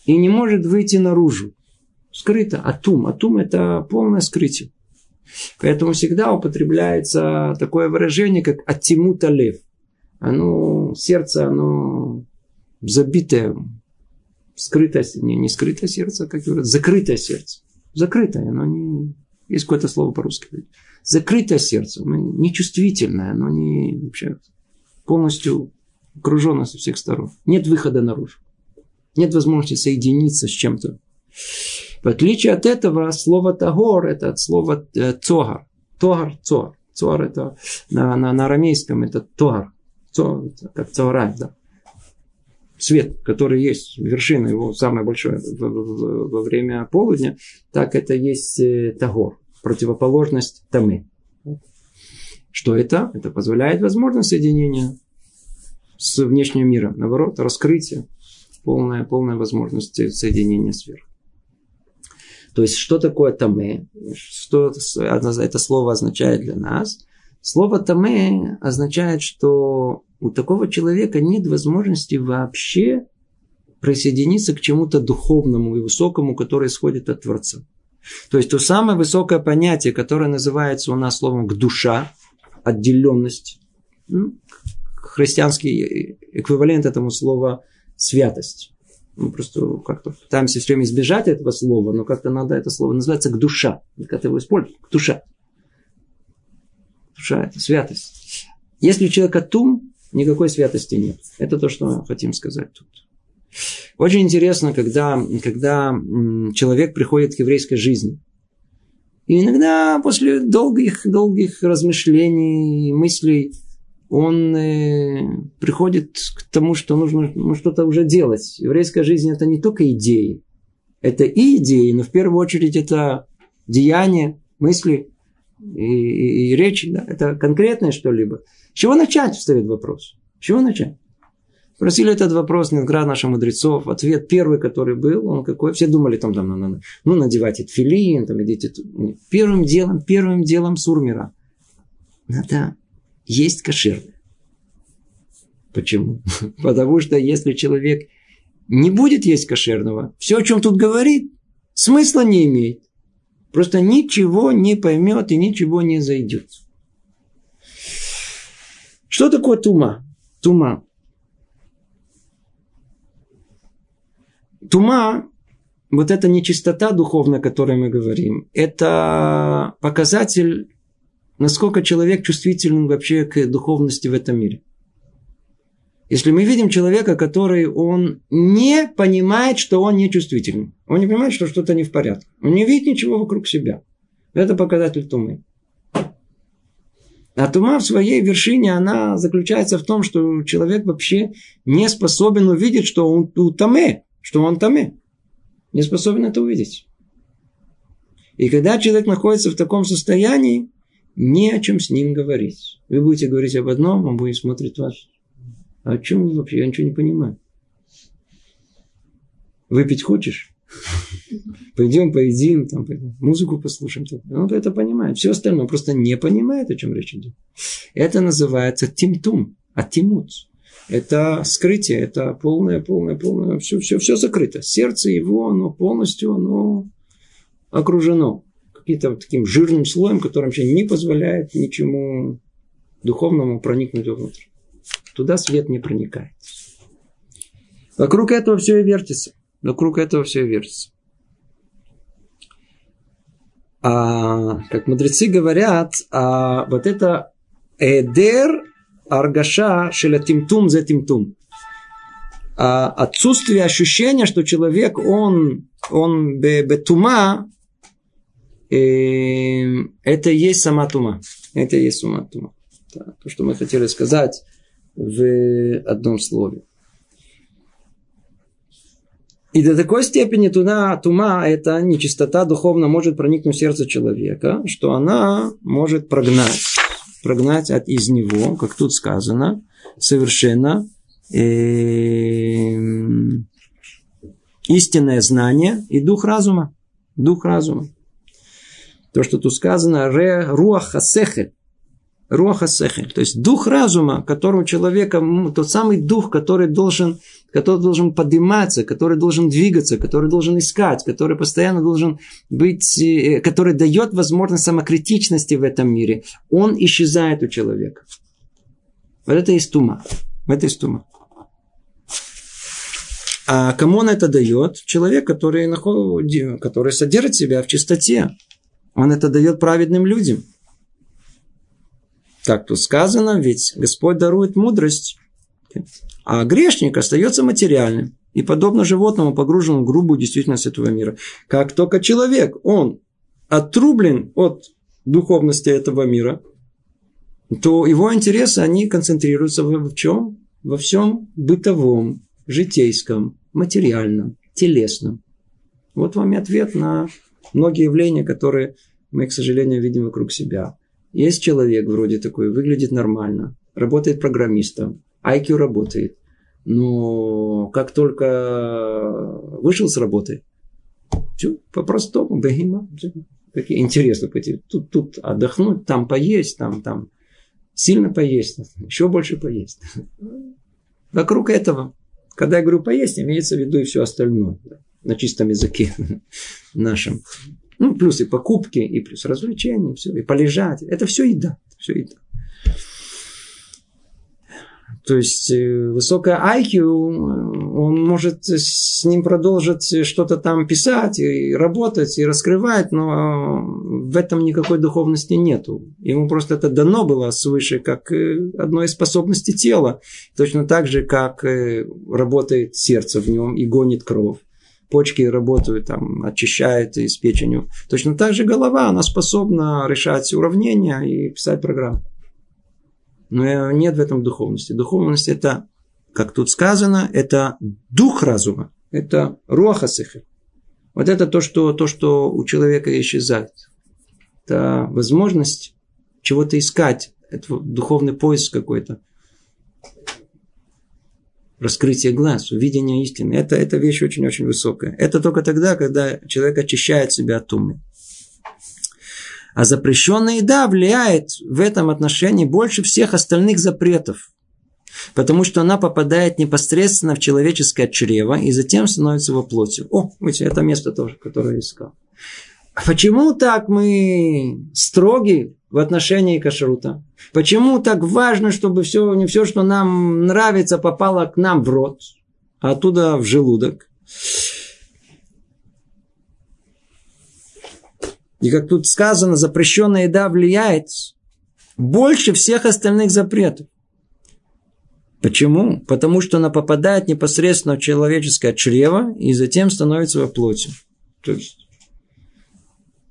и не может выйти наружу. Скрыто. Атум. Атум – это полное скрытие. Поэтому всегда употребляется такое выражение, как атимута лев. Оно, сердце, оно забитое скрытое, не, не скрытое сердце, как говорят, закрытое сердце. Закрытое, оно не... Есть какое-то слово по-русски. Закрытое сердце, оно нечувствительное, оно не вообще полностью окружено со всех сторон. Нет выхода наружу. Нет возможности соединиться с чем-то. В отличие от этого, слово тагор – это от слова э, цогар. Тогар, цогар. Цогар – это на, на, на арамейском, это тогар. Цогар, как цограй, да свет, который есть, вершина его самая большая во время полудня, так это есть э, тагор, противоположность тамы. Что это? Это позволяет возможность соединения с внешним миром. Наоборот, раскрытие, полная, полная возможность соединения с верхом. То есть, что такое тамы? Что это слово означает для нас? Слово тамы означает, что у такого человека нет возможности вообще присоединиться к чему-то духовному и высокому, которое исходит от Творца. То есть то самое высокое понятие, которое называется у нас словом душа, отделенность, ну, христианский эквивалент этому слова святость. Мы просто как-то пытаемся все время избежать этого слова, но как-то надо это слово называется к душа. Как его использовать? К душа. Душа – это святость. Если у человека тум, никакой святости нет. Это то, что хотим сказать тут. Очень интересно, когда, когда человек приходит к еврейской жизни. И иногда после долгих, долгих размышлений, мыслей, он э, приходит к тому, что нужно ну, что-то уже делать. Еврейская жизнь это не только идеи. Это и идеи, но в первую очередь это деяния, мысли и, и, и речь. Да? Это конкретное что-либо. С чего начать, встает вопрос. С чего начать? Спросили этот вопрос несколько наших мудрецов. Ответ первый, который был, он какой? Все думали, там, там, ну, ну, ну надевайте тфилин, там, идите. Первым делом, первым делом сурмира. Надо есть кошерное. Почему? Потому что если человек не будет есть кошерного, все, о чем тут говорит, смысла не имеет. Просто ничего не поймет и ничего не зайдет. Что такое тума? Тума. Тума, вот эта нечистота духовная, о которой мы говорим, это показатель насколько человек чувствителен вообще к духовности в этом мире. Если мы видим человека, который он не понимает, что он не чувствительный, он не понимает, что что-то не в порядке, он не видит ничего вокруг себя, это показатель тумы. А тума в своей вершине, она заключается в том, что человек вообще не способен увидеть, что он у таме, что он таме. Не способен это увидеть. И когда человек находится в таком состоянии, не о чем с ним говорить. Вы будете говорить об одном, он будет смотреть вас. А о чем вы вообще? Я ничего не понимаю. Выпить хочешь? Пойдем поедим, там, музыку послушаем. Он это понимает. Все остальное просто не понимает, о чем речь идет. Это называется тимтум, атимут. Это скрытие, это полное, полное, полное, все, все, все закрыто. Сердце его, оно полностью, оно окружено каким-то таким жирным слоем, который вообще не позволяет ничему духовному проникнуть внутрь. Туда свет не проникает. Вокруг этого все и вертится. Вокруг этого все и вертится. А, как мудрецы говорят, а, вот это эдер аргаша шелятимтум за тимтум. А, отсутствие ощущения, что человек, он, он бетума, Эм, это и есть сама тума. Это и есть сама тума. Да, то, что мы хотели сказать в одном слове. И до такой степени туда, тума, эта нечистота духовно может проникнуть в сердце человека, что она может прогнать, прогнать от, из него, как тут сказано, совершенно э, истинное знание и дух разума. Дух разума. То, что тут сказано, ре руаха сехель. Руаха сехель. То есть дух разума, который у человека, тот самый дух, который должен, который должен подниматься, который должен двигаться, который должен искать, который постоянно должен быть, э, который дает возможность самокритичности в этом мире, он исчезает у человека. Вот это есть тума. Это есть тума. А кому он это дает? Человек, который, который содержит себя в чистоте. Он это дает праведным людям. Так тут сказано, ведь Господь дарует мудрость, а грешник остается материальным и подобно животному погружен в грубую действительность этого мира. Как только человек, он отрублен от духовности этого мира, то его интересы, они концентрируются в чем? Во всем бытовом, житейском, материальном, телесном. Вот вам и ответ на многие явления, которые мы, к сожалению, видим вокруг себя. Есть человек вроде такой, выглядит нормально, работает программистом, IQ работает, но как только вышел с работы, все по-простому, бегема, какие интересно пойти. Тут, тут отдохнуть, там поесть, там, там сильно поесть, еще больше поесть. Вокруг этого. Когда я говорю поесть, имеется в виду и все остальное. На чистом языке нашем. Ну, плюс и покупки, и плюс развлечения, все, и полежать. Это все еда. Все еда. То есть э, высокая IQ, он может с ним продолжить что-то там писать и работать и раскрывать, но в этом никакой духовности нету. Ему просто это дано было свыше, как э, одной из способностей тела. Точно так же, как э, работает сердце в нем и гонит кровь. Почки работают, там, очищают из печенью. Точно так же голова, она способна решать уравнения и писать программы. Но нет в этом духовности. Духовность это, как тут сказано, это дух разума. Это руахасихи. Вот это то что, то, что у человека исчезает. Это возможность чего-то искать. Это духовный поиск какой-то. Раскрытие глаз, увидение истины. Это, это вещь очень-очень высокая. Это только тогда, когда человек очищает себя от ума. А запрещенная еда влияет в этом отношении больше всех остальных запретов. Потому что она попадает непосредственно в человеческое чрево и затем становится во плоти. О, видите, это место тоже, которое я искал. А почему так мы строги в отношении кашрута? Почему так важно, чтобы все, не все, что нам нравится, попало к нам в рот, а оттуда в желудок? И как тут сказано, запрещенная еда влияет больше всех остальных запретов. Почему? Потому что она попадает непосредственно в человеческое чрево и затем становится во плоти. То есть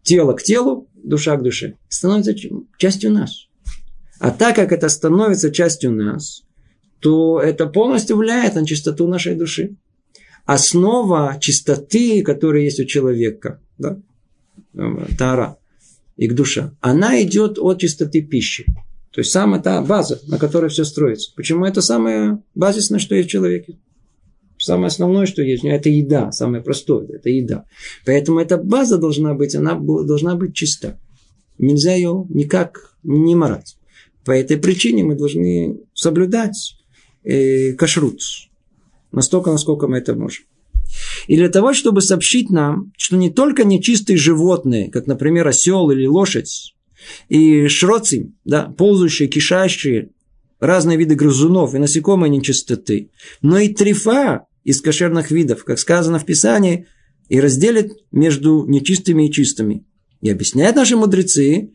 тело к телу, душа к душе. Становится частью нас. А так как это становится частью нас, то это полностью влияет на чистоту нашей души. Основа чистоты, которая есть у человека, да, тара, и к душа, она идет от чистоты пищи. То есть самая та база, на которой все строится. Почему это самое базисное, что есть в человеке? Самое основное, что есть, это еда, самое простое, это еда. Поэтому эта база должна быть, она должна быть чиста. Нельзя ее никак не морать. По этой причине мы должны соблюдать э, кашрут. Настолько, насколько мы это можем. И для того, чтобы сообщить нам, что не только нечистые животные, как, например, осел или лошадь, и шроци, да, ползающие, кишащие, разные виды грызунов и насекомые нечистоты, но и трифа из кошерных видов, как сказано в Писании, и разделит между нечистыми и чистыми. И объясняют наши мудрецы,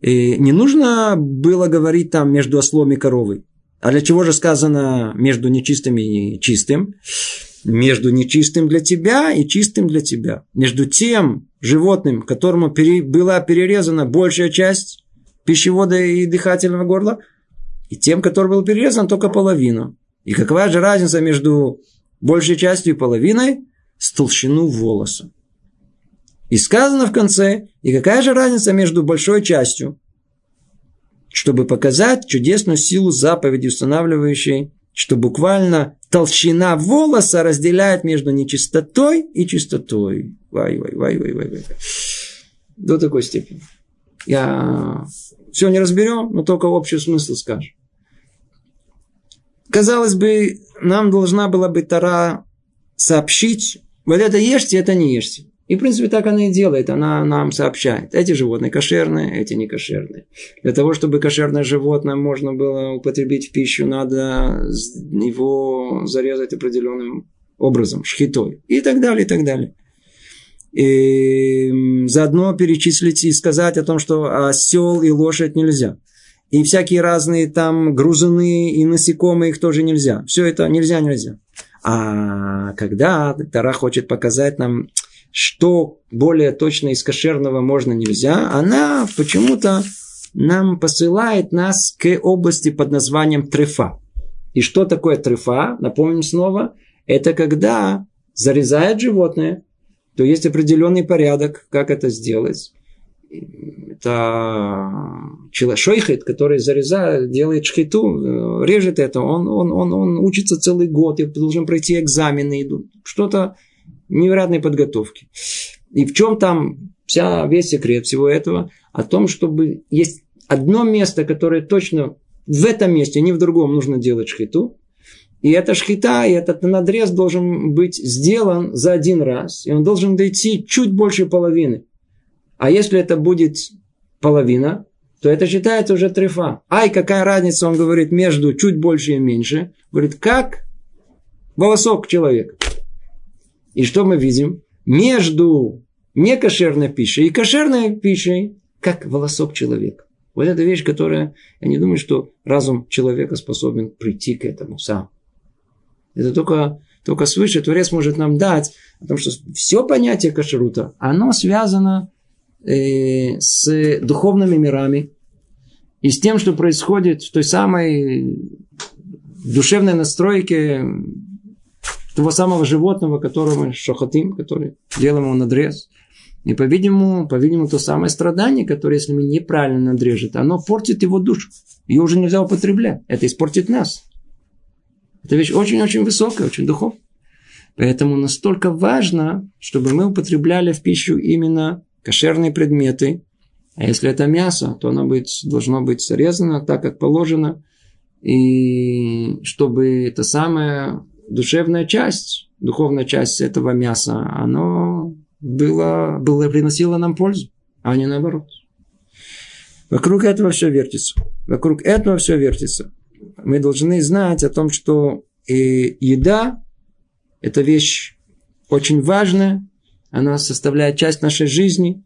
и не нужно было говорить там между ослом и коровой. А для чего же сказано между нечистыми и чистым? между нечистым для тебя и чистым для тебя. Между тем животным, которому пере, была перерезана большая часть пищевода и дыхательного горла, и тем, который был перерезан только половину. И какова же разница между большей частью и половиной? С толщину волоса. И сказано в конце, и какая же разница между большой частью, чтобы показать чудесную силу заповеди, устанавливающей что буквально толщина волоса разделяет между нечистотой и чистотой. Вай, вай, вай, вай, вай, вай. До такой степени. Я все не разберем, но только общий смысл скажу. Казалось бы, нам должна была бы Тара сообщить, вот это ешьте, это не ешьте. И, в принципе, так она и делает. Она нам сообщает. Эти животные кошерные, эти не кошерные. Для того, чтобы кошерное животное можно было употребить в пищу, надо его зарезать определенным образом, шхитой. И так далее, и так далее. И заодно перечислить и сказать о том, что осел и лошадь нельзя. И всякие разные там грузуны и насекомые их тоже нельзя. Все это нельзя, нельзя. А когда Тара хочет показать нам что более точно из кошерного можно нельзя, она почему-то нам посылает нас к области под названием трефа. И что такое трефа? Напомним снова. Это когда зарезает животное, то есть определенный порядок, как это сделать. Это шойхет, который зарезает, делает шхиту, режет это, он, он, он, он учится целый год и должен пройти экзамены, что-то невероятной подготовки. И в чем там вся, весь секрет всего этого? О том, чтобы есть одно место, которое точно в этом месте, не в другом нужно делать шхиту. И эта шхита, и этот надрез должен быть сделан за один раз. И он должен дойти чуть больше половины. А если это будет половина, то это считается уже трефа. Ай, какая разница, он говорит, между чуть больше и меньше. Говорит, как волосок человека. И что мы видим? Между некошерной пищей и кошерной пищей, как волосок человека. Вот эта вещь, которая, я не думаю, что разум человека способен прийти к этому сам. Это только, только свыше Творец может нам дать, потому что все понятие кашрута, оно связано с духовными мирами и с тем, что происходит в той самой душевной настройке того самого животного, которого мы шохотим, который делаем ему надрез. И, по-видимому, по-видимому, то самое страдание, которое, если мы неправильно надрежет, оно портит его душу. Ее уже нельзя употреблять. Это испортит нас. Это вещь очень-очень высокая, очень духовная. Поэтому настолько важно, чтобы мы употребляли в пищу именно кошерные предметы. А если это мясо, то оно быть, должно быть срезано так, как положено. И чтобы эта самая душевная часть, духовная часть этого мяса, оно было, было, приносило нам пользу, а не наоборот. Вокруг этого все вертится. Вокруг этого все вертится мы должны знать о том, что и еда – это вещь очень важная, она составляет часть нашей жизни.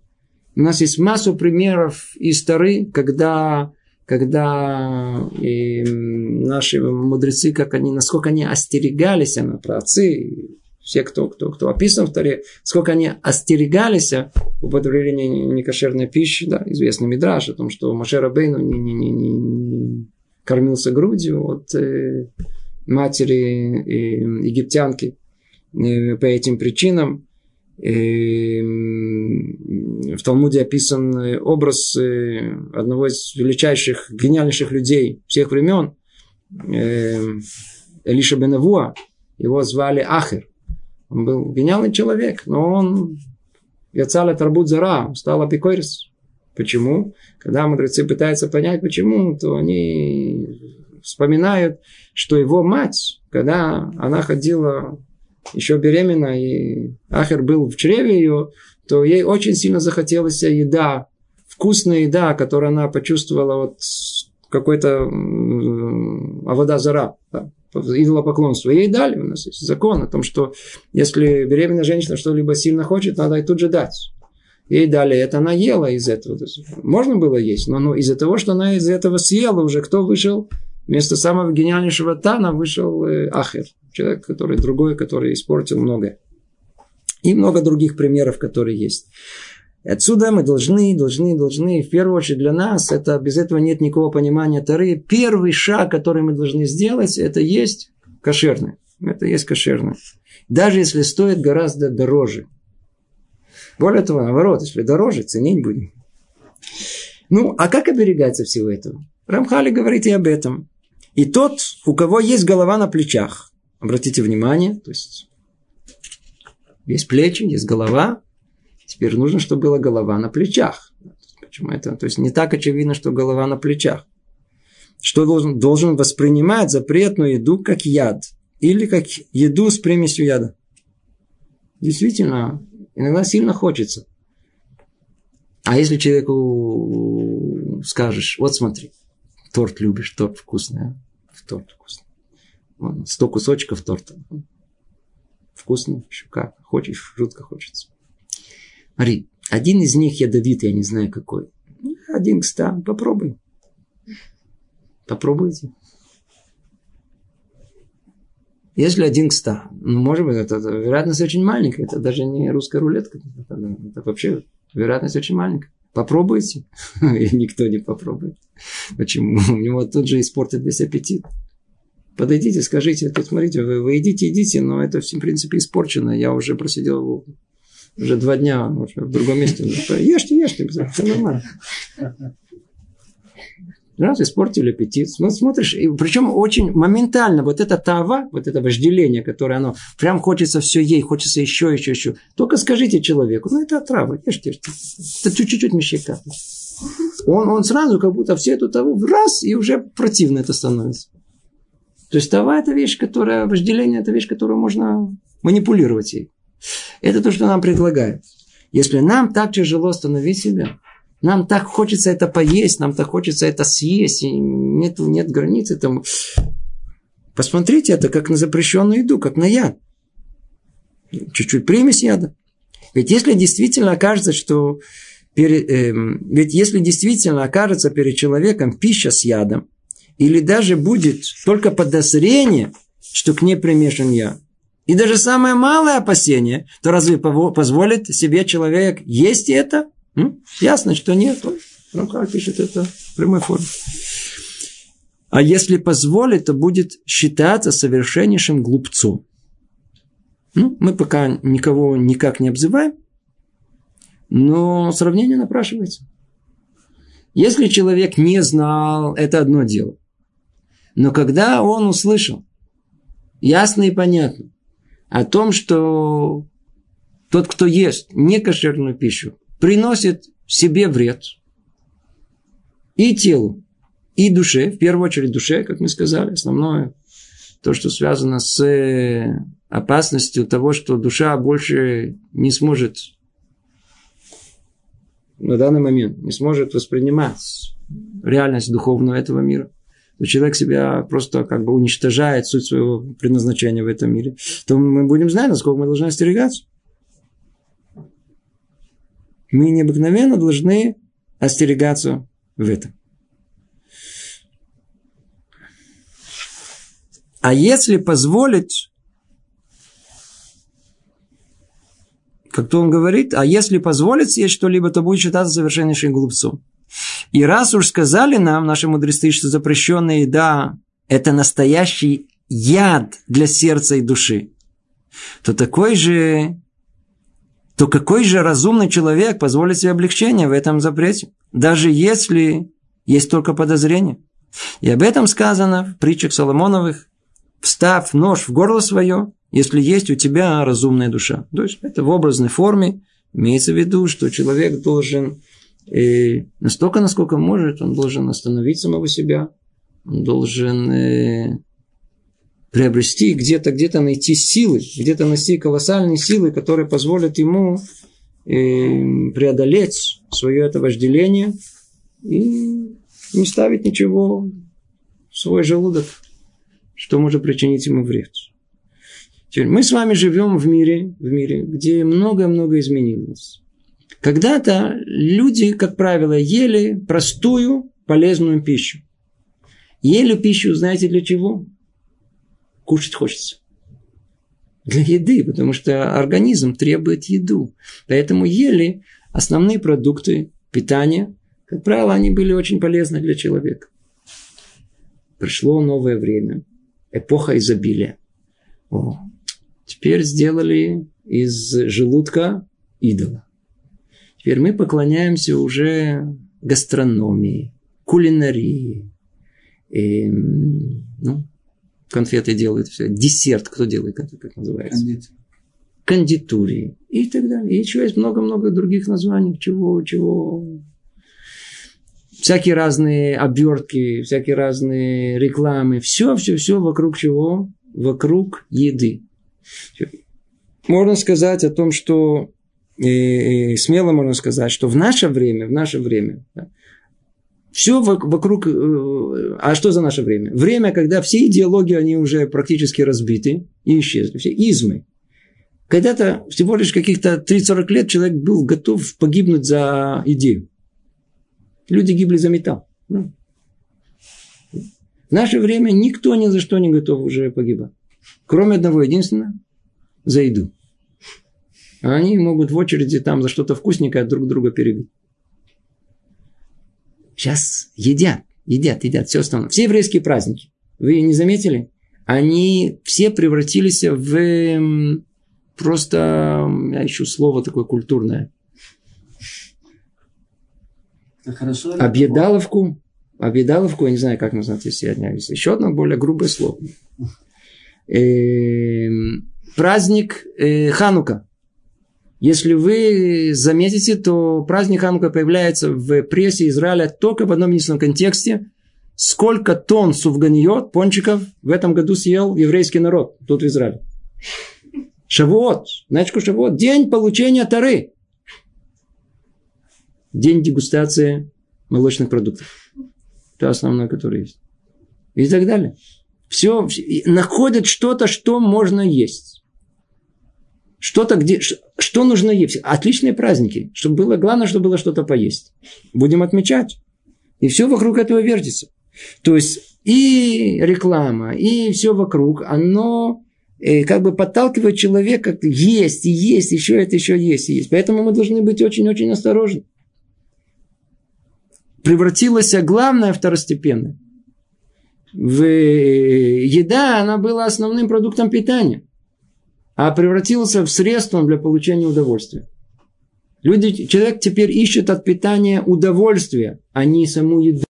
У нас есть массу примеров истории, когда, когда и наши мудрецы, как они, насколько они остерегались, она про отцы, все, кто, кто, кто описан в Таре, сколько они остерегались употребления некошерной пищи, да, известный мидраж о том, что Машера Бейну не, не, не, не, кормился грудью от э, матери э, египтянки э, по этим причинам. Э, в Талмуде описан образ э, одного из величайших, гениальнейших людей всех времен, э, Элиша Бенавуа. Его звали Ахер. Он был гениальный человек, но он Яцаля Тарбут Зара, стал апикойрис. Почему? Когда мудрецы пытаются понять, почему, то они вспоминают, что его мать, когда она ходила еще беременна, и Ахер был в чреве ее, то ей очень сильно захотелось еда, вкусная еда, которую она почувствовала вот какой-то авода зара, да, идолопоклонство. Ей дали, у нас есть закон о том, что если беременная женщина что-либо сильно хочет, надо и тут же дать. Ей дали это, она ела из этого. можно было есть, но, но из-за того, что она из этого съела, уже кто вышел? Вместо самого гениальнейшего Тана вышел э, Ахер. Человек, который другой, который испортил многое. И много других примеров, которые есть. Отсюда мы должны, должны, должны, в первую очередь для нас, это без этого нет никакого понимания Тары. Первый шаг, который мы должны сделать, это есть кошерное. Это есть кошерное. Даже если стоит гораздо дороже. Более того, наоборот, если дороже, ценить будем. Ну, а как оберегаться всего этого? Рамхали говорит и об этом. И тот, у кого есть голова на плечах, обратите внимание, то есть есть плечи, есть голова, теперь нужно, чтобы была голова на плечах. Почему это? То есть не так очевидно, что голова на плечах. Что должен, должен воспринимать запретную еду как яд или как еду с примесью яда. Действительно, Иногда сильно хочется. А если человеку скажешь, вот смотри, торт любишь, торт вкусный, а? торт вкусный. Вон, 100 кусочков торта. Вкусно, еще как. Хочешь, жутко хочется. Смотри, один из них ядовитый, я не знаю какой. Один к ста, попробуй. Попробуйте. Если один к ста, ну, может быть, это, это вероятность очень маленькая. Это даже не русская рулетка. Это, это вообще вероятность очень маленькая. Попробуйте. И никто не попробует. Почему? У него тут же испортит весь аппетит. Подойдите, скажите, смотрите, вы, вы едите, едите, но это, в принципе, испорчено. Я уже просидел уже два дня в другом месте. Ешьте, ешьте, все нормально. Раз испортили аппетит. Смотришь, и причем очень моментально вот это тава, вот это вожделение, которое оно, прям хочется все ей, хочется еще, еще, еще. Только скажите человеку, ну это трава, ешьте, ешьте. Это чуть-чуть мещака. Он, он сразу как будто все эту таву раз, и уже противно это становится. То есть тава – это вещь, которая, вожделение – это вещь, которую можно манипулировать ей. Это то, что нам предлагают. Если нам так тяжело остановить себя, нам так хочется это поесть, нам так хочется это съесть, и нет, нет границы там. Посмотрите это как на запрещенную еду, как на яд. Чуть-чуть примесь яда. Ведь если действительно окажется, что перед, э, ведь если действительно окажется перед человеком пища с ядом, или даже будет только подозрение, что к ней примешан яд, и даже самое малое опасение, то разве позволит себе человек есть это? Ясно, что нет. Рамхаль пишет это в прямой форме. А если позволит, то будет считаться совершеннейшим глупцом. Ну, мы пока никого никак не обзываем, но сравнение напрашивается. Если человек не знал, это одно дело. Но когда он услышал, ясно и понятно, о том, что тот, кто ест некошерную пищу, приносит себе вред и телу, и душе, в первую очередь душе, как мы сказали, основное, то, что связано с опасностью того, что душа больше не сможет на данный момент, не сможет воспринимать реальность духовного этого мира, то человек себя просто как бы уничтожает суть своего предназначения в этом мире, то мы будем знать, насколько мы должны остерегаться. Мы необыкновенно должны остерегаться в этом. А если позволить как то он говорит, а если позволит съесть что-либо, то будет считаться совершеннейшим глупцом. И раз уж сказали нам, наши мудрецы, что запрещенная еда – это настоящий яд для сердца и души, то такой же, то какой же разумный человек позволит себе облегчение в этом запрете, даже если есть только подозрение. И об этом сказано в притчах Соломоновых, встав нож в горло свое, если есть у тебя разумная душа. То есть это в образной форме имеется в виду, что человек должен э, настолько, насколько может, он должен остановить самого себя, он должен э, приобрести где-то, где-то найти силы, где-то найти колоссальные силы, которые позволят ему э, преодолеть свое это вожделение и не ставить ничего в свой желудок, что может причинить ему вред. Мы с вами живем в мире, в мире, где много-много изменилось. Когда-то люди, как правило, ели простую полезную пищу. Ели пищу, знаете, для чего? Кушать хочется. Для еды, потому что организм требует еду. Поэтому ели основные продукты питания. Как правило, они были очень полезны для человека. Пришло новое время. Эпоха изобилия. О, теперь сделали из желудка идола. Теперь мы поклоняемся уже гастрономии, кулинарии, и, ну, конфеты делают все, десерт, кто делает, как, как называется? Кондитер. Кондитуре и так далее. И еще есть много-много других названий, чего, чего всякие разные обертки, всякие разные рекламы, все, все, все вокруг чего? Вокруг еды. Можно сказать о том, что и смело можно сказать, что в наше время, в наше время, да, все вокруг... Э, а что за наше время? Время, когда все идеологии, они уже практически разбиты и исчезли. Все измы. Когда-то всего лишь каких-то 30-40 лет человек был готов погибнуть за идею. Люди гибли за металл. Ну. В наше время никто ни за что не готов уже погибать. Кроме одного единственного за еду. Они могут в очереди там за что-то вкусненькое друг друга перебить. Сейчас едят, едят, едят, все остальное. Все еврейские праздники. Вы не заметили? Они все превратились в просто, я ищу слово такое культурное. хорошо, объедаловку, объедаловку, я не знаю, как назвать сегодня, еще одно более грубое слово. Эм, праздник э, Ханука. Если вы заметите, то праздник Ханука появляется в прессе Израиля только в одном единственном контексте. сколько тонн суфганиот, пончиков, в этом году съел еврейский народ тут в Израиле. Шавуот, значку Шавуот, день получения Тары. День дегустации молочных продуктов. Это основное, которое есть. И так далее. Все, находят что-то, что можно есть. Что-то, где, что нужно есть. Отличные праздники. Чтобы было, главное, чтобы было что-то поесть. Будем отмечать. И все вокруг этого вертится. То есть и реклама, и все вокруг, оно э, как бы подталкивает человека есть, и есть, еще это, еще есть, и есть. Поэтому мы должны быть очень-очень осторожны. Превратилось главное второстепенное. В э, еда, она была основным продуктом питания, а превратился в средство для получения удовольствия. Люди, человек теперь ищет от питания удовольствия, а не саму еду.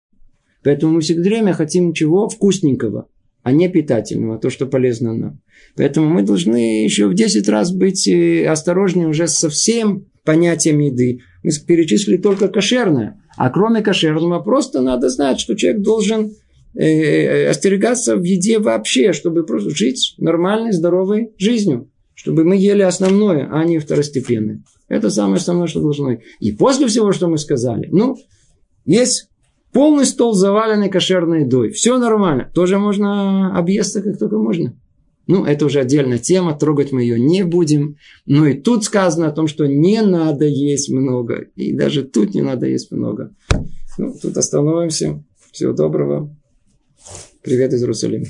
Поэтому мы всегда время хотим чего? Вкусненького, а не питательного, то, что полезно нам. Поэтому мы должны еще в 10 раз быть э, осторожнее уже со всем понятием еды. Мы перечислили только кошерное. А кроме кошерного, просто надо знать, что человек должен э, э, остерегаться в еде вообще, чтобы просто жить нормальной, здоровой жизнью. Чтобы мы ели основное, а не второстепенное. Это самое основное, что должно быть. И после всего, что мы сказали, ну, есть Полный стол заваленный кошерной едой. Все нормально. Тоже можно объесться, как только можно. Ну, это уже отдельная тема, трогать мы ее не будем. Но и тут сказано о том, что не надо есть много. И даже тут не надо есть много. Ну, тут остановимся. Всего доброго. Привет из Иерусалима.